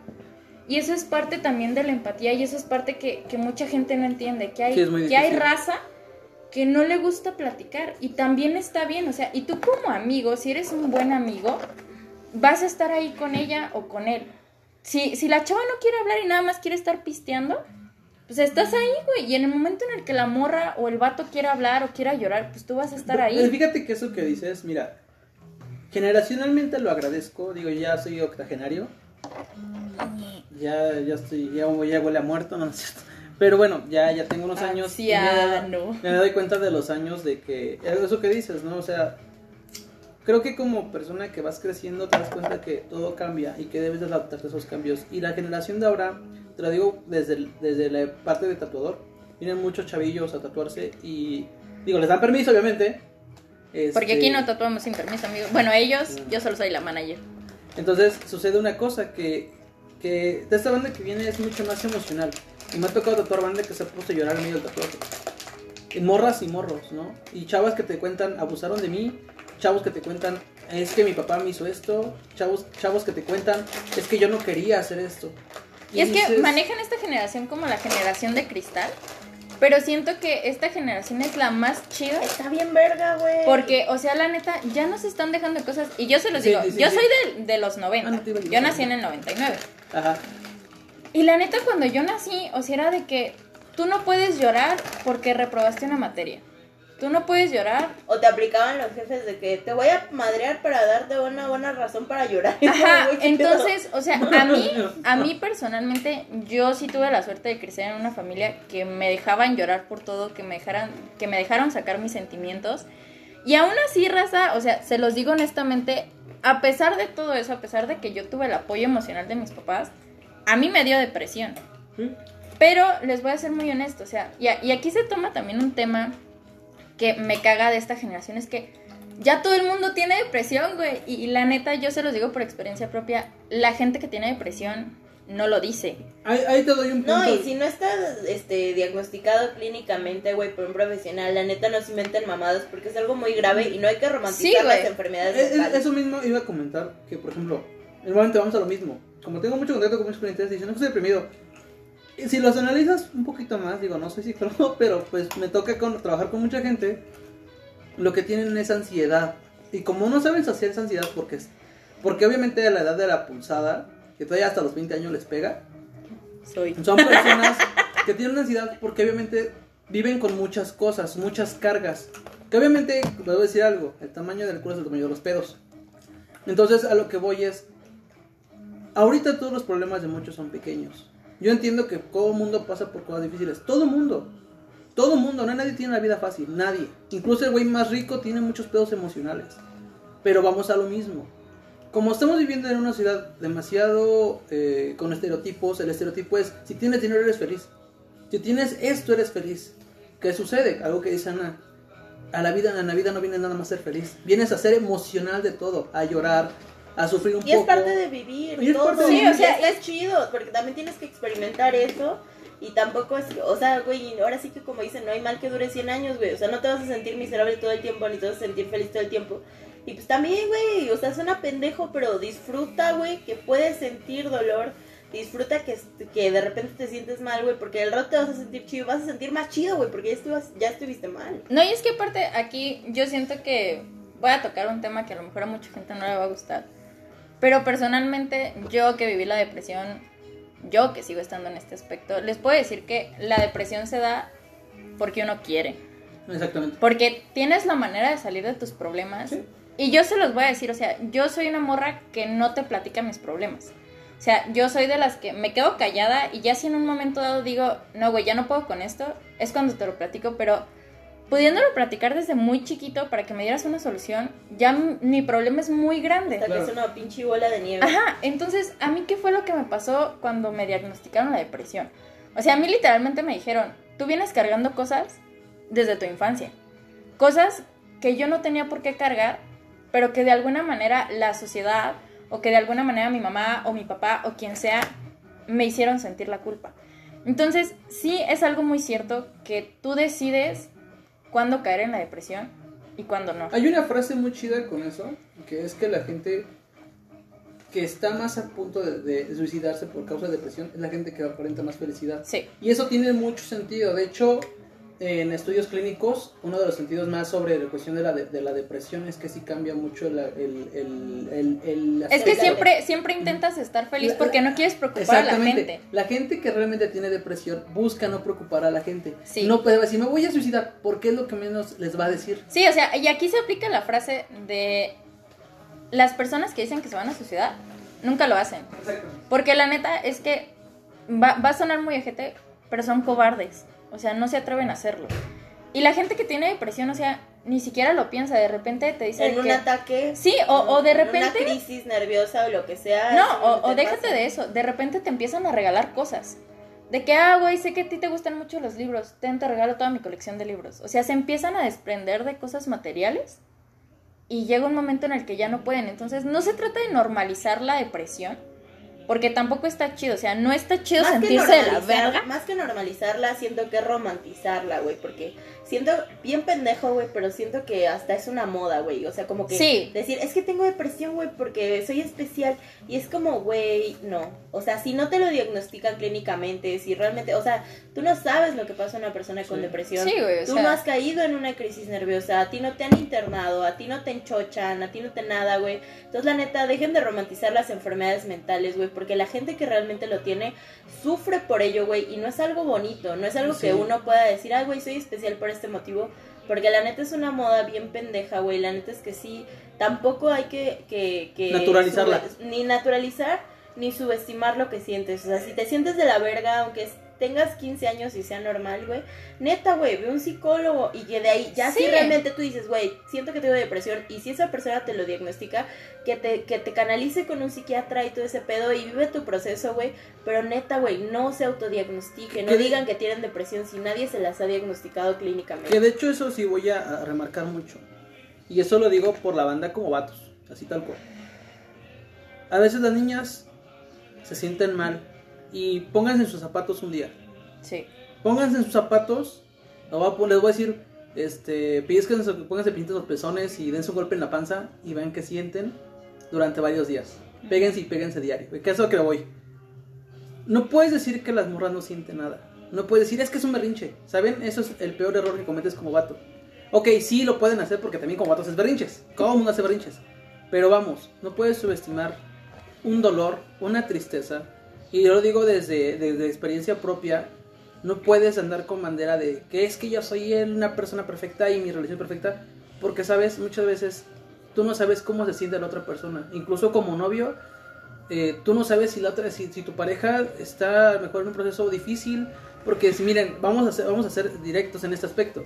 Speaker 1: Y eso es parte también de la empatía y eso es parte que, que mucha gente no entiende, que hay,
Speaker 3: Sí,
Speaker 1: que hay raza que no le gusta platicar y también está bien, o sea, y tú como amigo, si eres un buen amigo, vas a estar ahí con ella o con él. Si, si la chava no quiere hablar y nada más quiere estar pisteando, pues estás ahí, güey, y en el momento en el que la morra o el vato quiera hablar o quiera llorar, pues tú vas a estar ahí.
Speaker 3: Fíjate que eso que dices, mira, generacionalmente lo agradezco, digo, ya soy octogenario, ya, ya estoy, ya, ya huele a muerto, no, no es cierto. Pero bueno, ya, ya tengo unos años. y me-
Speaker 1: Anciano.
Speaker 3: Me doy cuenta de los años de que, eso que dices, ¿no? O sea, creo que como persona que vas creciendo te das cuenta que todo cambia y que debes de adaptarte a esos cambios. Y la generación de ahora, te lo digo desde, el- desde la parte de tatuador, vienen muchos chavillos a tatuarse y, digo, les dan permiso, obviamente.
Speaker 1: Porque
Speaker 3: Este,
Speaker 1: aquí no tatuamos sin permiso, amigo. Bueno, ellos, yo solo soy la manager.
Speaker 3: Entonces sucede una cosa que, que de esta banda que viene es mucho más emocional. Y me ha tocado tatuar banda que se ha puesto a llorar en medio del tatuaje. Morras y morros, ¿no? Y chavas que te cuentan, abusaron de mí. Chavos que te cuentan, es que mi papá me hizo esto. Chavos, chavos que te cuentan, es que yo no quería hacer esto.
Speaker 1: Y es que manejan esta generación como la generación de cristal, pero siento que esta generación es la más chida.
Speaker 2: Está bien verga, güey.
Speaker 1: Porque, o sea, la neta, ya nos están dejando cosas. Y yo se los
Speaker 3: Sí,
Speaker 1: digo,
Speaker 3: sí,
Speaker 1: yo
Speaker 3: sí.
Speaker 1: soy de, de los 90.
Speaker 3: Ah, no
Speaker 1: yo nací en el 99.
Speaker 3: Ajá.
Speaker 1: Y la neta, cuando yo nací, o sea, era de que tú no puedes llorar porque reprobaste una materia. Tú no puedes llorar.
Speaker 2: O te aplicaban los jefes de que te voy a madrear para darte una buena razón para llorar.
Speaker 1: Ajá,
Speaker 2: Güey, ¿qué
Speaker 1: entonces, o sea, a mí, a mí personalmente, yo sí tuve la suerte de crecer en una familia que me dejaban llorar por todo, que me dejaran, que me dejaron sacar mis sentimientos. Y aún así, raza, o sea, se los digo honestamente, a pesar de todo eso, a pesar de que yo tuve el apoyo emocional de mis papás, a mí me dio depresión.
Speaker 3: ¿Sí?
Speaker 1: Pero les voy a ser muy honesto, o sea, y, a- y aquí se toma también un tema que me caga de esta generación, es que ya todo el mundo tiene depresión, güey. Y, y la neta, yo se los digo por experiencia propia, la gente que tiene depresión no lo dice.
Speaker 3: Ahí, ahí te doy un punto.
Speaker 2: No, y si no está este, diagnosticado clínicamente, güey, por un profesional, la neta no se inventen mamadas porque es algo muy grave y no hay que romantizar
Speaker 1: Sí,
Speaker 2: las enfermedades
Speaker 3: Es-
Speaker 2: mentales.
Speaker 3: eso mismo iba a comentar que, por ejemplo, igualmente vamos a lo mismo. Como tengo mucho contacto con muchos clientes, dicen, no estoy deprimido. Si los analizas un poquito más, digo, no soy psicólogo, pero pues me toca con, trabajar con mucha gente, lo que tienen es ansiedad. Y como no saben saciar esa ansiedad, porque, es- porque obviamente a la edad de la pulsada, que todavía hasta los 20 años les pega,
Speaker 1: Soy.
Speaker 3: son personas que tienen ansiedad porque obviamente viven con muchas cosas, muchas cargas. Que obviamente, les voy a decir algo, el tamaño del culo es el tamaño de los pedos. Entonces a lo que voy es, ahorita todos los problemas de muchos son pequeños. Yo entiendo que todo mundo pasa por cosas difíciles, todo mundo. Todo mundo, no nadie tiene la vida fácil, nadie. Incluso el güey más rico tiene muchos pedos emocionales. Pero vamos a lo mismo. Como estamos viviendo en una ciudad demasiado eh, con estereotipos, el estereotipo es, si tienes dinero eres feliz. Si tienes esto eres feliz. ¿Qué sucede? Algo que dice Ana. A la vida, en la vida no viene nada más a ser feliz. Vienes a ser emocional de todo, a llorar, a sufrir un
Speaker 2: Y es
Speaker 3: poco.
Speaker 2: parte de vivir,
Speaker 3: Y es
Speaker 2: todo.
Speaker 3: parte de
Speaker 2: Sí,
Speaker 1: vivir.
Speaker 2: o sea, es chido, porque también tienes que experimentar eso. Y tampoco es, o sea, güey, ahora sí que como dicen, no hay mal que dure 100 años, güey. O sea, no te vas a sentir miserable todo el tiempo, ni te vas a sentir feliz todo el tiempo. Y pues también, güey, o sea, suena pendejo, pero disfruta, güey, que puedes sentir dolor. Disfruta que, que de repente te sientes mal, güey, porque el rato te vas a sentir chido, vas a sentir más chido, güey, porque ya, estuvas, ya estuviste mal.
Speaker 1: No, y es que aparte aquí yo siento que voy a tocar un tema que a lo mejor a mucha gente no le va a gustar. Pero personalmente, yo que viví la depresión, yo que sigo estando en este aspecto, les puedo decir que la depresión se da porque uno quiere.
Speaker 3: Exactamente.
Speaker 1: Porque tienes la manera de salir de tus problemas.
Speaker 3: Sí.
Speaker 1: Y yo se los voy a decir, o sea, yo soy una morra que no te platica mis problemas. O sea, yo soy de las que me quedo callada y ya si en un momento dado digo, no, güey, ya no puedo con esto, es cuando te lo platico, pero pudiéndolo platicar desde muy chiquito para que me dieras una solución, ya mi problema es muy grande.
Speaker 2: Hasta
Speaker 3: Claro.
Speaker 2: que es una pinche bola de nieve.
Speaker 1: Ajá, entonces, ¿a mí qué fue lo que me pasó cuando me diagnosticaron la depresión? O sea, a mí literalmente me dijeron, tú vienes cargando cosas desde tu infancia. Cosas que yo no tenía por qué cargar, pero que de alguna manera la sociedad o que de alguna manera mi mamá o mi papá o quien sea me hicieron sentir la culpa. Entonces, sí es algo muy cierto que tú decides cuándo caer en la depresión y cuándo no.
Speaker 3: Hay una frase muy chida con eso, que es que la gente que está más a punto de, de suicidarse por causa de depresión es la gente que aparenta más felicidad.
Speaker 1: Sí.
Speaker 3: Y eso tiene mucho sentido. De hecho, en estudios clínicos, uno de los sentidos más sobre la cuestión de la, de, de la depresión es que sí cambia mucho la- el, el, el, el
Speaker 1: Es que siempre, siempre intentas estar feliz porque no quieres preocupar a la
Speaker 3: Exactamente.
Speaker 1: gente.
Speaker 3: La gente que realmente tiene depresión busca no preocupar a la gente.
Speaker 1: Sí.
Speaker 3: No puede decir, me voy a suicidar, porque es lo que menos les va a decir.
Speaker 1: Sí, o sea, y aquí se aplica la frase de las personas que dicen que se van a suicidar, nunca lo hacen. Porque la neta es que va, va a sonar muy ojete, pero son cobardes. O sea, no se atreven a hacerlo. Y la gente que tiene depresión, o sea, ni siquiera lo piensa. De repente te dice
Speaker 2: En un
Speaker 1: que...
Speaker 2: ataque.
Speaker 1: Sí, o, o de
Speaker 2: en Una
Speaker 1: repente...
Speaker 2: crisis nerviosa o lo que sea.
Speaker 1: No, o,
Speaker 2: te
Speaker 1: o déjate
Speaker 2: pasa.
Speaker 1: de eso. De repente te empiezan a regalar cosas. De que, ah, güey, sé que a ti te gustan mucho los libros. Ten, te regalo toda mi colección de libros. O sea, se empiezan a desprender de cosas materiales y llega un momento en el que ya no pueden. Entonces, no se trata de normalizar la depresión, porque tampoco está chido. O sea, no está chido
Speaker 2: Más que
Speaker 1: sentirse de la verga.
Speaker 2: Más que normalizarla, siento que es romantizarla, güey. Porque siento bien pendejo, güey, pero siento que hasta es una moda, güey. O sea, como que
Speaker 1: Sí.
Speaker 2: decir, es que tengo depresión, güey, porque soy especial. Y es como, güey, no. O sea, si no te lo diagnostican clínicamente, si realmente, o sea, tú no sabes lo que pasa a una persona con
Speaker 3: Sí.
Speaker 2: depresión.
Speaker 1: Sí, güey, o
Speaker 2: Tú
Speaker 1: sea-
Speaker 2: no has caído en una crisis nerviosa, a ti no te han internado, a ti no te enchochan, a ti no te nada, güey. Entonces, la neta, dejen de romantizar las enfermedades mentales, güey, porque la gente que realmente lo tiene sufre por ello, güey, y no es algo bonito, no es algo
Speaker 3: Sí.
Speaker 2: que uno pueda decir, ay, güey, soy especial por este motivo, porque la neta es una moda bien pendeja, güey, la neta es que sí, tampoco hay que... que, que
Speaker 3: Naturalizarla.
Speaker 2: sube- ni naturalizar, ni subestimar lo que sientes, o sea, si te sientes de la verga, aunque es- tengas 15 años y sea normal, güey, neta, güey, ve un psicólogo y que de ahí, ya si
Speaker 1: Sí.
Speaker 2: realmente tú dices, güey, siento que tengo depresión y si esa persona te lo diagnostica, que te, que te canalice con un psiquiatra y todo ese pedo y vive tu proceso, güey, pero neta, güey, no se autodiagnostiquen, no digan que tienen depresión si nadie se las ha diagnosticado clínicamente.
Speaker 3: Que de hecho eso sí voy a, a remarcar mucho. Y eso lo digo por la banda como vatos, así tal cual. A veces las niñas se sienten mal y pónganse en sus zapatos un día.
Speaker 1: Sí.
Speaker 3: Pónganse en sus zapatos, les voy a decir, este, pellizquense, pónganse pintas los pezones y dense un golpe en la panza y vean qué sienten durante varios días. Péguense y péguense diario. Que es lo que voy. No puedes decir que las morras no sienten nada. No puedes decir, es que es un berrinche. ¿Saben? Eso es el peor error que cometes como vato. Ok, sí lo pueden hacer porque también como vatos es berrinches. Todo el mundo hace berrinches. Pero vamos, no puedes subestimar un dolor, una tristeza. Y yo lo digo desde, desde experiencia propia. No puedes andar con bandera de que es que yo soy una persona perfecta y mi relación perfecta. Porque, sabes, muchas veces tú no sabes cómo se siente la otra persona. Incluso como novio, eh, tú no sabes si la otra, si, si tu pareja está mejor en un proceso difícil. Porque si miren, vamos a ser, vamos a ser directos en este aspecto.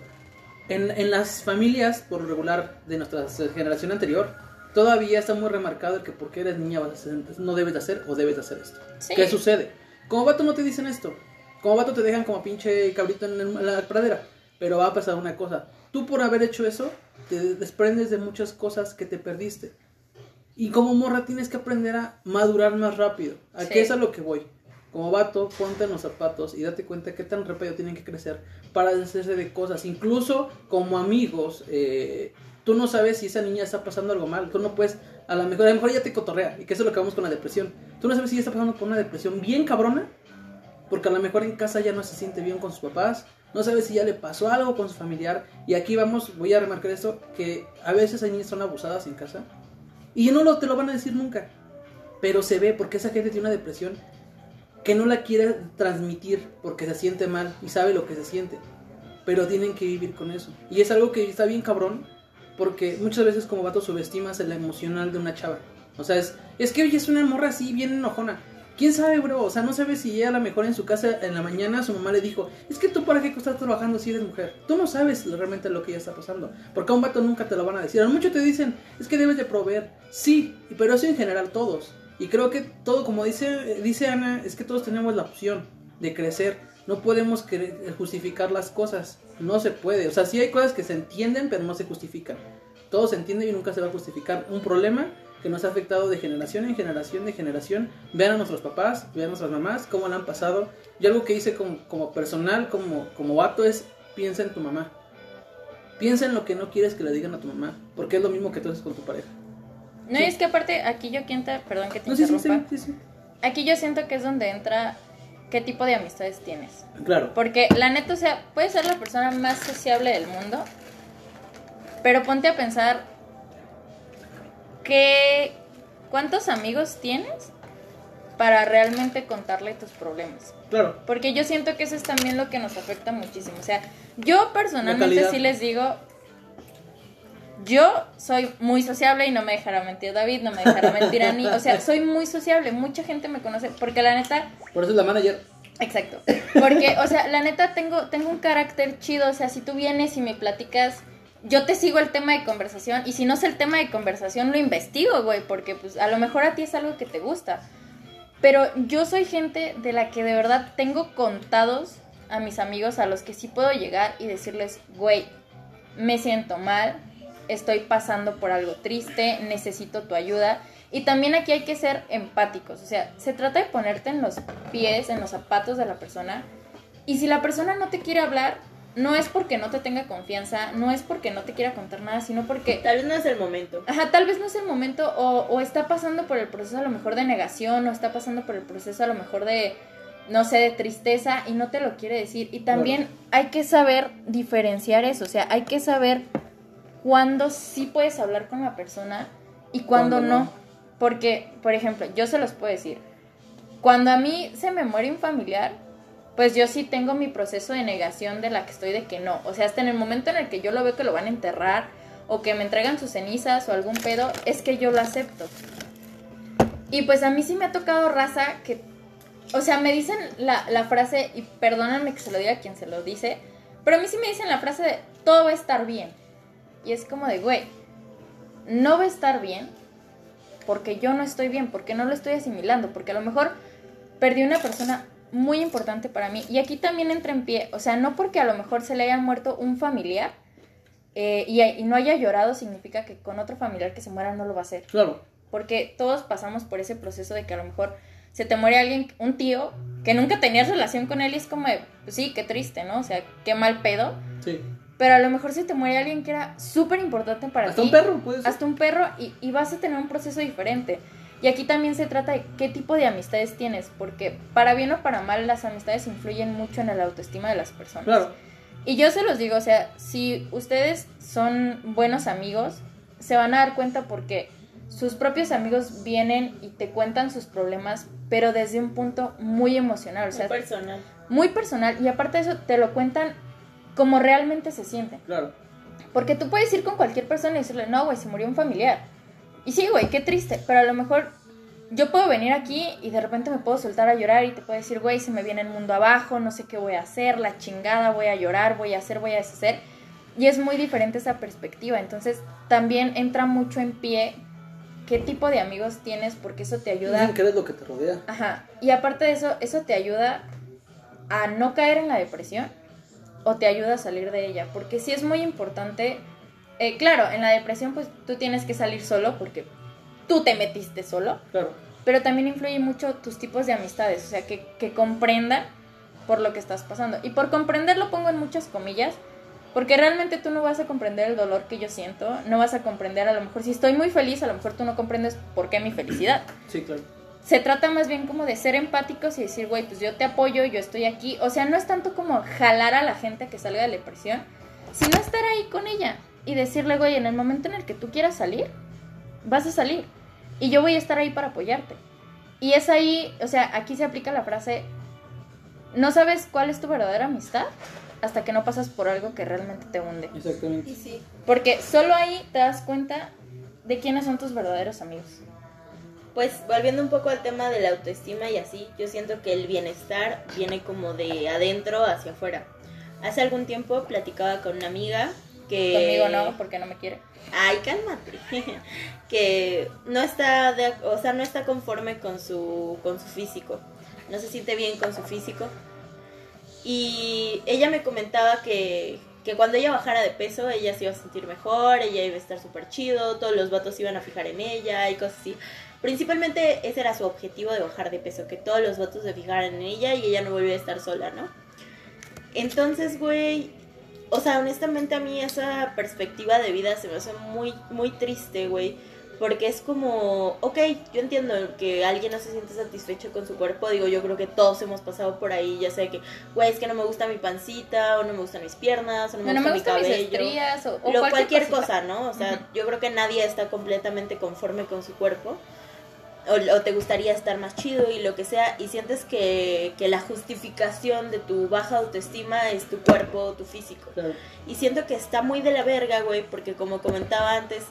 Speaker 3: En, en las familias, por regular, de nuestra generación anterior, todavía está muy remarcado el que porque eres niña vas a hacer- no debes de hacer o debes de hacer esto.
Speaker 1: Sí.
Speaker 3: ¿Qué sucede? Como vato no te dicen esto. Como vato te dejan como pinche cabrito en, el- en la pradera. Pero va a pasar una cosa. Tú por haber hecho eso, te desprendes de muchas cosas que te perdiste. Y como morra tienes que aprender a madurar más rápido. ¿A
Speaker 1: Sí.
Speaker 3: qué es a lo que voy? Como vato, ponte en los zapatos y date cuenta qué tan rápido tienen que crecer para deshacerse de cosas. Incluso como amigos, eh, tú no sabes si esa niña está pasando algo mal. Tú no puedes, a lo mejor, a lo mejor ya te cotorrea. Y que eso es lo que vamos con la depresión. Tú no sabes si ella está pasando por una depresión bien cabrona. Porque a lo mejor en casa ya no se siente bien con sus papás. No sabes si ya le pasó algo con su familiar. Y aquí vamos, voy a remarcar esto, que a veces hay niñas son abusadas en casa. Y no te lo van a decir nunca. Pero se ve porque esa gente tiene una depresión que no la quiere transmitir porque se siente mal y sabe lo que se siente. Pero tienen que vivir con eso. Y es algo que está bien cabrón porque muchas veces como vato subestimas el emocional de una chava. O sea, es, es que hoy es una morra así bien enojona. ¿Quién sabe, bro? O sea, no sabe si ella a lo mejor en su casa en la mañana su mamá le dijo, es que tú para qué estás trabajando si eres mujer. Tú no sabes realmente lo que ella está pasando. Porque a un vato nunca te lo van a decir. A mucho te dicen, es que debes de proveer. Sí, pero eso en general todos. Y creo que todo, como dice, dice Ana, es que todos tenemos la opción de crecer. No podemos querer justificar las cosas. No se puede. O sea, sí hay cosas que se entienden, pero no se justifican. Todo se entiende y nunca se va a justificar un problema que nos ha afectado de generación en generación, de generación. Vean a nuestros papás, vean a nuestras mamás, cómo la han pasado. Yo algo que hice como, como personal, como, como vato, es piensa en tu mamá. Piensa en lo que no quieres que le digan a tu mamá, porque es lo mismo que tú haces con tu pareja.
Speaker 1: No, y es que aparte, aquí yo quiento, perdón que te
Speaker 3: No, sí, sí,
Speaker 1: interrumpa.
Speaker 3: sí, sí, sí.
Speaker 1: Aquí yo siento que es donde entra qué tipo de amistades tienes.
Speaker 3: Claro.
Speaker 1: Porque la neta, o sea, puedes ser la persona más sociable del mundo, pero ponte a pensar que cuántos amigos tienes para realmente contarle tus problemas.
Speaker 3: Claro.
Speaker 1: Porque yo siento que eso es también lo que nos afecta muchísimo. O sea, yo personalmente sí les digo, yo soy muy sociable y no me dejará mentir David, no me dejará mentir Ani. O sea, soy muy sociable, mucha gente me conoce, porque la neta,
Speaker 3: Por eso es la manager.
Speaker 1: Exacto. Porque, o sea, la neta tengo, tengo un carácter chido. O sea, si tú vienes y me platicas, yo te sigo el tema de conversación. Y si no es el tema de conversación, lo investigo, güey. Porque, pues, a lo mejor a ti es algo que te gusta. Pero yo soy gente de la que de verdad tengo contados a mis amigos a los que sí puedo llegar y decirles, güey, me siento mal, estoy pasando por algo triste, necesito tu ayuda. Y también aquí hay que ser empáticos, o sea, se trata de ponerte en los pies, en los zapatos de la persona. Y si la persona no te quiere hablar, no es porque no te tenga confianza, no es porque no te quiera contar nada, sino porque
Speaker 2: Tal vez no es el momento.
Speaker 1: Ajá, tal vez no es el momento o, o está pasando por el proceso a lo mejor de negación o está pasando por el proceso a lo mejor de, no sé, de tristeza y no te lo quiere decir. Y también hay que saber diferenciar eso, o sea, hay que saber cuándo sí puedes hablar con la persona y cuándo no.
Speaker 3: no.
Speaker 1: Porque, por ejemplo, yo se los puedo decir, cuando a mí se me muere un familiar, pues yo sí tengo mi proceso de negación de la que estoy de que no. O sea, hasta en el momento en el que yo lo veo que lo van a enterrar o que me entregan sus cenizas o algún pedo, es que yo lo acepto. Y pues a mí sí me ha tocado raza que, o sea, me dicen la, la frase, y perdónenme que se lo diga a quien se lo dice, pero a mí sí me dicen la frase de todo va a estar bien. Y es como de, güey, no va a estar bien porque yo no estoy bien, porque no lo estoy asimilando, porque a lo mejor perdí una persona muy importante para mí. Y aquí también entra en pie, o sea, no porque a lo mejor se le haya muerto un familiar eh, y, y no haya llorado significa que con otro familiar que se muera no lo va a hacer.
Speaker 3: Claro.
Speaker 1: Porque todos pasamos por ese proceso de que a lo mejor se te muere alguien, un tío, que nunca tenías relación con él y es como, de, pues sí, qué triste, ¿no? O sea, qué mal pedo.
Speaker 3: Sí.
Speaker 1: Pero a lo mejor se te muere alguien que era súper importante para
Speaker 3: Hasta
Speaker 1: ti.
Speaker 3: un perro, puede ser.
Speaker 1: Hasta un perro y, y vas a tener un proceso diferente. Y aquí también se trata de qué tipo de amistades tienes, porque para bien o para mal las amistades influyen mucho en la autoestima de las personas.
Speaker 3: Claro.
Speaker 1: Y yo se los digo, o sea, si ustedes son buenos amigos, se van a dar cuenta porque sus propios amigos vienen y te cuentan sus problemas, pero desde un punto muy emocional, o sea,
Speaker 2: Muy personal.
Speaker 1: muy personal. Y aparte de eso, te lo cuentan como realmente se sienten.
Speaker 3: Claro.
Speaker 1: Porque tú puedes ir con cualquier persona y decirle, no, güey, se murió un familiar. Y sí, güey, qué triste, pero a lo mejor yo puedo venir aquí y de repente me puedo soltar a llorar y te puedo decir, güey, se me viene el mundo abajo, no sé qué voy a hacer, la chingada, voy a llorar, voy a hacer, voy a deshacer. Y es muy diferente esa perspectiva. Entonces también entra mucho en pie qué tipo de amigos tienes, porque eso te ayuda.
Speaker 3: Que eres lo que te rodea.
Speaker 1: Ajá. Y aparte de eso, eso te ayuda a no caer en la depresión o te ayuda a salir de ella. Porque sí es muy importante. eh, claro, en la depresión, pues tú tienes que salir solo porque tú te metiste solo.
Speaker 3: Claro.
Speaker 1: Pero también influye mucho tus tipos de amistades. O sea, que, que comprendan por lo que estás pasando. Y por comprender lo pongo en muchas comillas. Porque realmente tú no vas a comprender el dolor que yo siento. No vas a comprender, a lo mejor, si estoy muy feliz, a lo mejor tú no comprendes por qué mi felicidad
Speaker 3: Sí, claro.
Speaker 1: Se trata más bien como de ser empáticos y decir, güey, pues yo te apoyo, yo estoy aquí. O sea, no es tanto como jalar a la gente que salga de la depresión, sino estar ahí con ella y decirle, güey, en el momento en el que tú quieras salir, vas a salir. Y yo voy a estar ahí para apoyarte. Y es ahí, o sea, aquí se aplica la frase, no sabes cuál es tu verdadera amistad hasta que no pasas por algo que realmente te hunde.
Speaker 3: Exactamente.
Speaker 2: Y sí.
Speaker 1: Porque solo ahí te das cuenta de quiénes son tus verdaderos amigos.
Speaker 2: Pues volviendo un poco al tema de la autoestima y así, yo siento que el bienestar viene como de adentro hacia afuera. Hace algún tiempo platicaba con una amiga que...
Speaker 1: Conmigo no, porque no me quiere.
Speaker 2: Ay, cálmate. que no está, de- o sea, no está conforme con su, con su físico. No se siente bien con su físico. Y ella me comentaba que, que cuando ella bajara de peso, ella se iba a sentir mejor, ella iba a estar súper chido, todos los vatos se iban a fijar en ella y cosas así. Principalmente ese era su objetivo de bajar de peso, que todos los vatos se fijaran en ella y ella no volviera a estar sola, ¿no? Entonces, güey, o sea, honestamente a mí esa perspectiva de vida se me hace muy, muy triste, güey. Porque es como, ok, yo entiendo que alguien no se siente satisfecho con su cuerpo. Digo, yo creo que todos hemos pasado por ahí. Ya sea que, güey, es que no me gusta mi pancita, o no me gustan mis piernas, o no me
Speaker 1: No, no
Speaker 2: gusta mi
Speaker 1: mis
Speaker 2: cabello.
Speaker 1: estrías o, o
Speaker 2: Lo- cualquier, cosa, ¿no? O sea, yo creo que nadie está completamente conforme con su cuerpo. O, o te gustaría estar más chido y lo que sea. Y sientes que, que la justificación de tu baja autoestima es tu cuerpo, tu físico.
Speaker 3: Claro.
Speaker 2: Y siento que está muy de la verga, güey, porque como comentaba antes,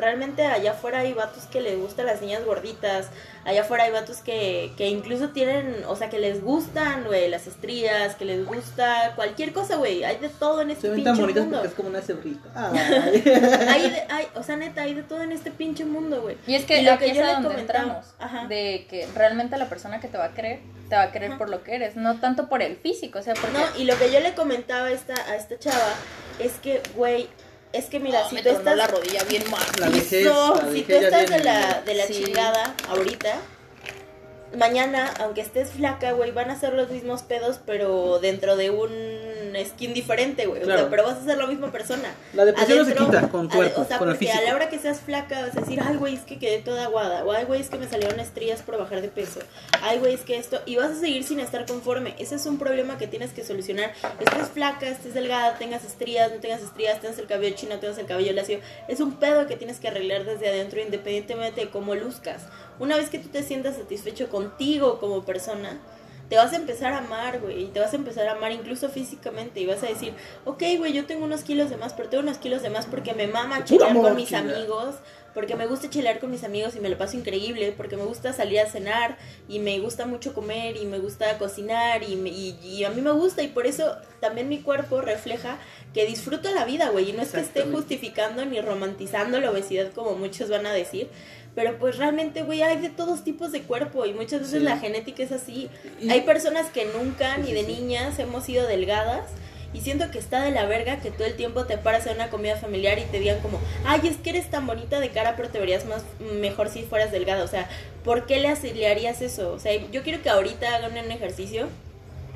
Speaker 2: realmente allá afuera hay vatos que les gustan las niñas gorditas, allá afuera hay vatos que, que incluso tienen, o sea, que les gustan, güey, las estrías, que les gusta cualquier cosa, güey, hay de todo en este
Speaker 3: Se ven
Speaker 2: pinche
Speaker 3: tan bonitas
Speaker 2: mundo.
Speaker 3: porque es como una cebrita. Ay.
Speaker 2: Hay de- hay- o sea, neta, hay de todo en este pinche mundo, güey.
Speaker 1: Y es que
Speaker 2: Y lo
Speaker 1: aquí
Speaker 2: que
Speaker 1: es
Speaker 2: yo
Speaker 1: a donde entramos.
Speaker 2: ajá.
Speaker 1: De que realmente la persona que te va a querer, te va a querer
Speaker 2: Ajá.
Speaker 1: por lo que eres, no tanto por el físico. O sea, porque.
Speaker 2: No, y lo que yo le comentaba a esta, a esta chava es que, güey, es que mira, si
Speaker 1: me
Speaker 2: tú estás...
Speaker 1: la rodilla bien mal.
Speaker 3: La la
Speaker 2: si tú estás de la, de la
Speaker 1: Sí.
Speaker 2: chingada ahorita, mañana, aunque estés flaca, güey, van a ser los mismos pedos, pero dentro de un skin diferente, güey. O
Speaker 3: Claro.
Speaker 2: sea, pero vas a ser la misma persona.
Speaker 3: La depresión no se quita con cuerpo,
Speaker 2: O sea,
Speaker 3: con el
Speaker 2: porque
Speaker 3: físico.
Speaker 2: a la hora que seas flaca vas a decir, ay, güey, es que quedé toda aguada. O ay, güey, es que me salieron estrías por bajar de peso. Ay, güey, es que esto. Y vas a seguir sin estar conforme. Ese es un problema que tienes que solucionar. Estés flaca, estés delgada, tengas estrías, no tengas estrías, tengas el cabello chino, tengas el cabello lacio. Es un pedo que tienes que arreglar desde adentro, independientemente de cómo luzcas. Una vez que tú te sientas satisfecho contigo como persona, te vas a empezar a amar, güey, y te vas a empezar a amar incluso físicamente y vas a decir, ok, güey, yo tengo unos kilos de más, pero tengo unos kilos de más porque me mama chilear con mis amigos, porque me gusta chilear con mis amigos y me lo paso increíble, porque me gusta salir a cenar y me gusta mucho comer y me gusta cocinar y, me- y, y a mí me gusta y por eso también mi cuerpo refleja que disfruto la vida, güey, y no es que esté justificando ni romantizando la obesidad como muchos van a decir. Pero pues realmente, güey, hay de todos tipos de cuerpo y muchas veces
Speaker 3: Sí.
Speaker 2: la genética es así.
Speaker 3: Y-
Speaker 2: Hay personas que nunca,
Speaker 3: Sí,
Speaker 2: ni de niñas, hemos sido delgadas. Y siento que está de la verga que todo el tiempo te paras a una comida familiar y te digan como, ay, es que eres tan bonita de cara, pero te verías más mejor si fueras delgada. O sea, ¿por qué le harías eso? O sea, yo quiero que ahorita hagan un ejercicio.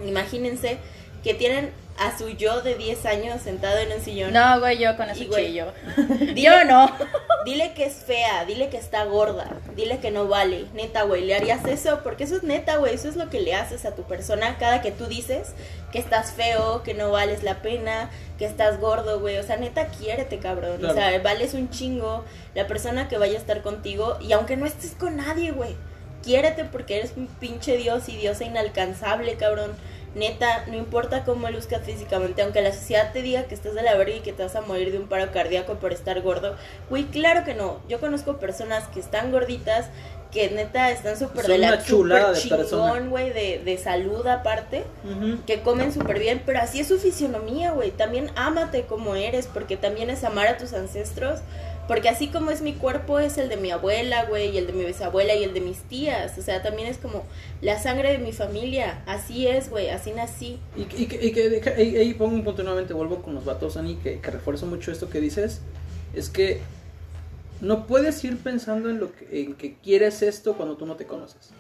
Speaker 2: Imagínense que tienen a su yo de 10 años sentado en un sillón.
Speaker 1: No, güey, yo con eso
Speaker 2: Y, güey,
Speaker 1: chillo.
Speaker 2: Dile-
Speaker 1: Yo no.
Speaker 2: Dile que es fea, dile que está gorda, dile que no vale. Neta, güey, ¿le harías eso? Porque eso es neta, güey, eso es lo que le haces a tu persona cada que tú dices que estás feo, que no vales la pena, que estás gordo, güey. O sea, neta, quiérete, cabrón.
Speaker 3: Claro.
Speaker 2: O sea, vales un chingo la persona que vaya a estar contigo. Y aunque no estés con nadie, güey, quiérete porque eres un pinche dios y diosa inalcanzable, cabrón. Neta, no importa cómo luzcas físicamente, aunque la sociedad te diga que estás de la verga y que te vas a morir de un paro cardíaco por estar gordo, güey, claro que no. Yo conozco personas que están gorditas, que neta están súper de la
Speaker 3: persona.
Speaker 2: chingón, güey, de, de salud aparte, que comen súper bien, pero así es su fisionomía, güey. También ámate como eres, porque también es amar a tus ancestros. Porque así como es mi cuerpo, es el de mi abuela, güey, y el de mi bisabuela y el de mis tías. O sea, también es como la sangre de mi familia. Así es, güey, así nací.
Speaker 3: Y, y, que- y que ahí, ahí pongo un punto nuevamente, vuelvo con los vatos, Ani, que, que refuerzo mucho esto que dices. Es que no puedes ir pensando en lo que, en que quieres esto cuando tú no te conoces.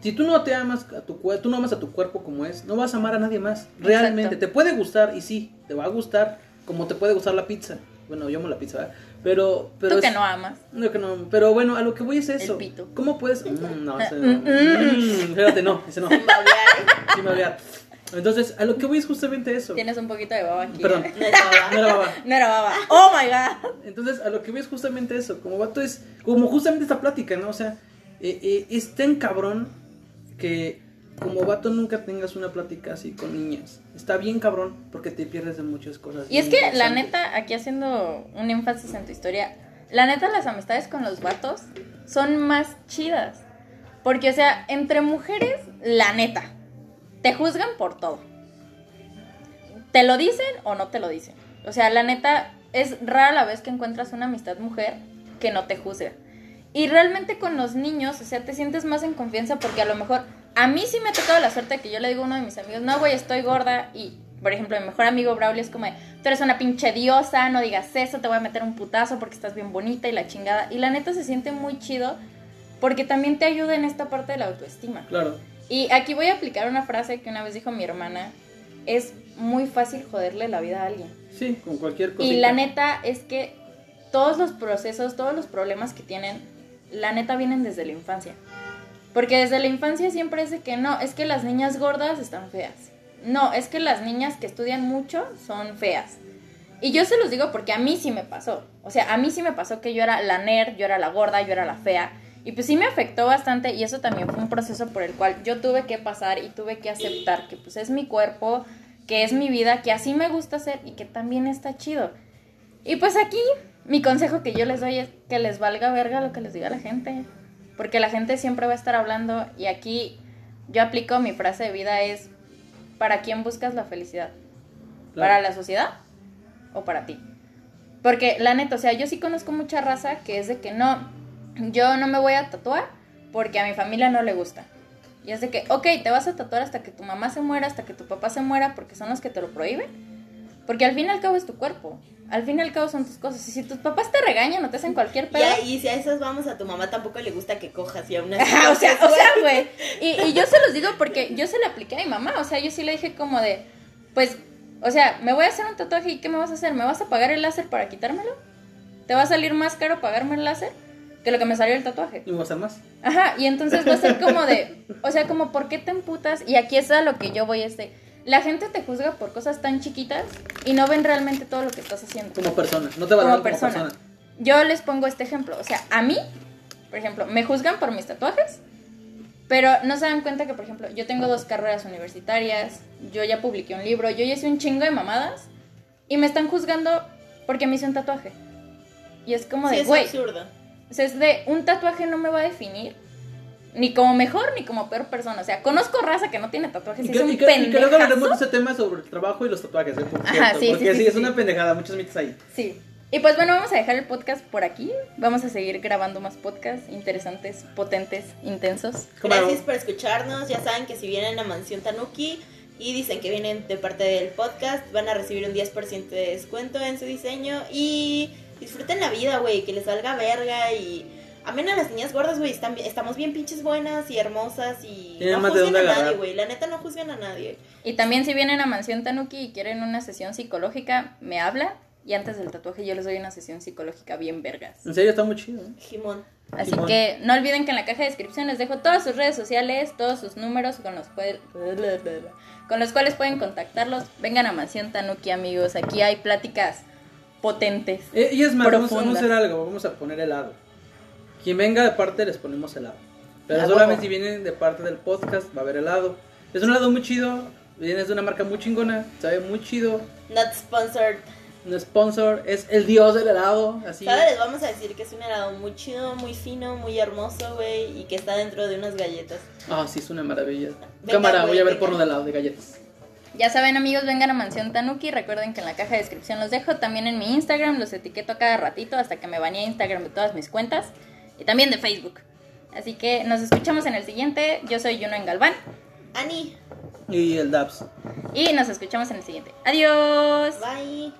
Speaker 3: Si tú no te amas a tu cuerpo, tú no amas a tu cuerpo como es, no vas a amar a nadie más. Realmente,
Speaker 1: Exacto.
Speaker 3: te puede gustar y sí, te va a gustar como te puede gustar la pizza. Bueno, yo amo la pizza, ¿verdad? Pero, pero
Speaker 1: Tú que
Speaker 3: es-
Speaker 1: no amas.
Speaker 3: no, que no, pero bueno, a lo que voy es eso.
Speaker 1: pito.
Speaker 3: ¿Cómo puedes? Mm, no, ese
Speaker 1: Mm,
Speaker 3: no.
Speaker 1: mm.
Speaker 3: Mm, espérate, no, ese no.
Speaker 2: Sin babear,
Speaker 3: había- Entonces, a lo que voy es justamente eso.
Speaker 1: Tienes un poquito de baba aquí.
Speaker 3: Perdón,
Speaker 2: no es baba.
Speaker 3: no era baba.
Speaker 1: No era baba. Oh my god.
Speaker 3: Entonces, a lo que voy es justamente eso. Como vato es, como justamente esta plática, ¿no? O sea, eh, eh, es tan cabrón que como vato nunca tengas una plática así con niñas. Está bien cabrón porque te pierdes de muchas cosas.
Speaker 1: Y es que la neta, aquí haciendo un énfasis en tu historia, la neta las amistades con los vatos son más chidas. Porque, o sea, entre mujeres, la neta, te juzgan por todo. ¿Te lo dicen o no te lo dicen? O sea, la neta, es rara la vez que encuentras una amistad mujer que no te juzga. Y realmente con los niños, o sea, te sientes más en confianza porque a lo mejor a mí sí me ha tocado la suerte que yo le digo a uno de mis amigos, no, güey, estoy gorda. Y, por ejemplo, mi mejor amigo Braulio es como, de, tú eres una pinche diosa, no digas eso, te voy a meter un putazo porque estás bien bonita y la chingada. Y la neta se siente muy chido porque también te ayuda en esta parte de la autoestima.
Speaker 3: Claro.
Speaker 1: Y aquí voy a aplicar una frase que una vez dijo mi hermana, es muy fácil joderle la vida a alguien.
Speaker 3: Sí, con cualquier cosa.
Speaker 1: Y la neta es que todos los procesos, todos los problemas que tienen, la neta vienen desde la infancia. Porque desde la infancia siempre es que no, es que las niñas gordas están feas. No, es que las niñas que estudian mucho son feas. Y yo se los digo porque a mí sí me pasó. O sea, a mí sí me pasó que yo era la nerd, yo era la gorda, yo era la fea. Y pues sí me afectó bastante y eso también fue un proceso por el cual yo tuve que pasar y tuve que aceptar que pues es mi cuerpo, que es mi vida, que así me gusta ser y que también está chido. Y pues aquí mi consejo que yo les doy es que les valga verga lo que les diga la gente. Porque la gente siempre va a estar hablando y aquí yo aplico mi frase de vida es, ¿para quién buscas la felicidad?
Speaker 3: Claro.
Speaker 1: ¿Para la sociedad o para ti? Porque la neta, o sea, yo sí conozco mucha raza que es de que no, yo no me voy a tatuar porque a mi familia no le gusta. Y es de que, ok, te vas a tatuar hasta que tu mamá se muera, hasta que tu papá se muera, porque son los que te lo prohíben. Porque al fin y al cabo es tu cuerpo. Al fin y al cabo son tus cosas. Y si tus papás te regañan o te hacen cualquier
Speaker 2: Y,
Speaker 1: pedo.
Speaker 2: a- y si a esas vamos, a tu mamá tampoco le gusta que cojas y aún así.
Speaker 1: Ajá, o sea, o sea, güey. Y, y yo se los digo porque yo se lo apliqué a mi mamá. O sea, yo sí le dije como de, pues, O sea, me voy a hacer un tatuaje y ¿qué me vas a hacer? ¿Me vas a pagar el láser para quitármelo? ¿Te va a salir más caro pagarme el láser que lo que me salió el tatuaje?
Speaker 3: Y me va a hacer más.
Speaker 1: Ajá, y entonces va a ser como de, o sea, como ¿por qué te emputas? Y aquí es a lo que yo voy, este, la gente te juzga por cosas tan chiquitas y no ven realmente todo lo que estás haciendo.
Speaker 3: Como persona. No te valoran
Speaker 1: Como
Speaker 3: como
Speaker 1: persona. Yo les pongo este ejemplo, o sea, a mí, por ejemplo, me juzgan por mis tatuajes, pero no se dan cuenta que, por ejemplo, yo tengo dos carreras universitarias, yo ya publiqué un libro, yo ya hice un chingo de mamadas y me están juzgando porque me hice un tatuaje. Y es como
Speaker 2: Sí,
Speaker 1: de,
Speaker 2: es
Speaker 1: güey,
Speaker 2: absurdo.
Speaker 1: o sea, es de un tatuaje no me va a definir ni como mejor ni como peor persona. O sea, conozco raza que no tiene tatuajes y,
Speaker 3: Y
Speaker 1: es
Speaker 3: que,
Speaker 1: un
Speaker 3: y que- y que luego hablaremos de ese tema sobre el trabajo y los tatuajes, ¿eh? por
Speaker 1: Ajá,
Speaker 3: cierto,
Speaker 1: sí, sí,
Speaker 3: porque
Speaker 1: sí,
Speaker 3: sí,
Speaker 1: sí,
Speaker 3: es una pendejada, muchos mitos ahí.
Speaker 1: Sí. Y pues bueno, vamos a dejar el podcast por aquí. Vamos a seguir grabando más podcasts interesantes, potentes, intensos.
Speaker 2: Gracias por escucharnos. Ya saben que si vienen a Mansión Tanuki y dicen que vienen de parte del podcast, van a recibir un 10% de descuento en su diseño. Y disfruten la vida, güey, que les valga verga. Y amen a las niñas gordas, güey. Están, bien- estamos bien pinches buenas y hermosas. Y
Speaker 3: Tienen
Speaker 2: no juzguen a nadie, güey. La neta no juzguen a nadie.
Speaker 1: Y también si vienen a Mansión Tanuki y quieren una sesión psicológica, me habla. Y antes del tatuaje yo les doy una sesión psicológica bien vergas.
Speaker 3: En serio, está muy chido. ¿eh?
Speaker 2: Jimón.
Speaker 1: Así que no olviden que en la caja de descripción les dejo todas sus redes sociales, todos sus números con los, cuales, con los cuales pueden contactarlos. Vengan a Mansión Tanuki, amigos. Aquí hay pláticas potentes.
Speaker 3: Eh, y es más,
Speaker 1: Profundas.
Speaker 3: vamos a hacer algo, vamos a poner helado. Quien venga de parte les ponemos helado. Pero solamente
Speaker 1: huevo.
Speaker 3: si vienen de parte del podcast va a haber helado. Es un helado muy chido, viene de una marca muy chingona, sabe muy chido.
Speaker 2: Not sponsored.
Speaker 3: Un sponsor, es el dios del helado, así.
Speaker 2: ¿Sabes? Les vamos a decir que es un helado muy chido, muy fino, muy hermoso, güey. Y que está dentro de unas galletas.
Speaker 3: Ah, sí, es una maravilla.
Speaker 2: Venga,
Speaker 3: Cámara,
Speaker 2: güey,
Speaker 3: voy a ver
Speaker 2: venga.
Speaker 3: porno de helado, de galletas.
Speaker 1: Ya saben amigos, vengan a Mansión Tanuki. Recuerden que en la caja de descripción los dejo. También en mi Instagram los etiqueto a cada ratito hasta que me banee Instagram de todas mis cuentas. Y también de Facebook. Así que nos escuchamos en el siguiente. Yo soy Juno en Galván.
Speaker 2: Ani,
Speaker 3: Y el Dabs.
Speaker 1: Y nos escuchamos en el siguiente. Adiós.
Speaker 2: bye.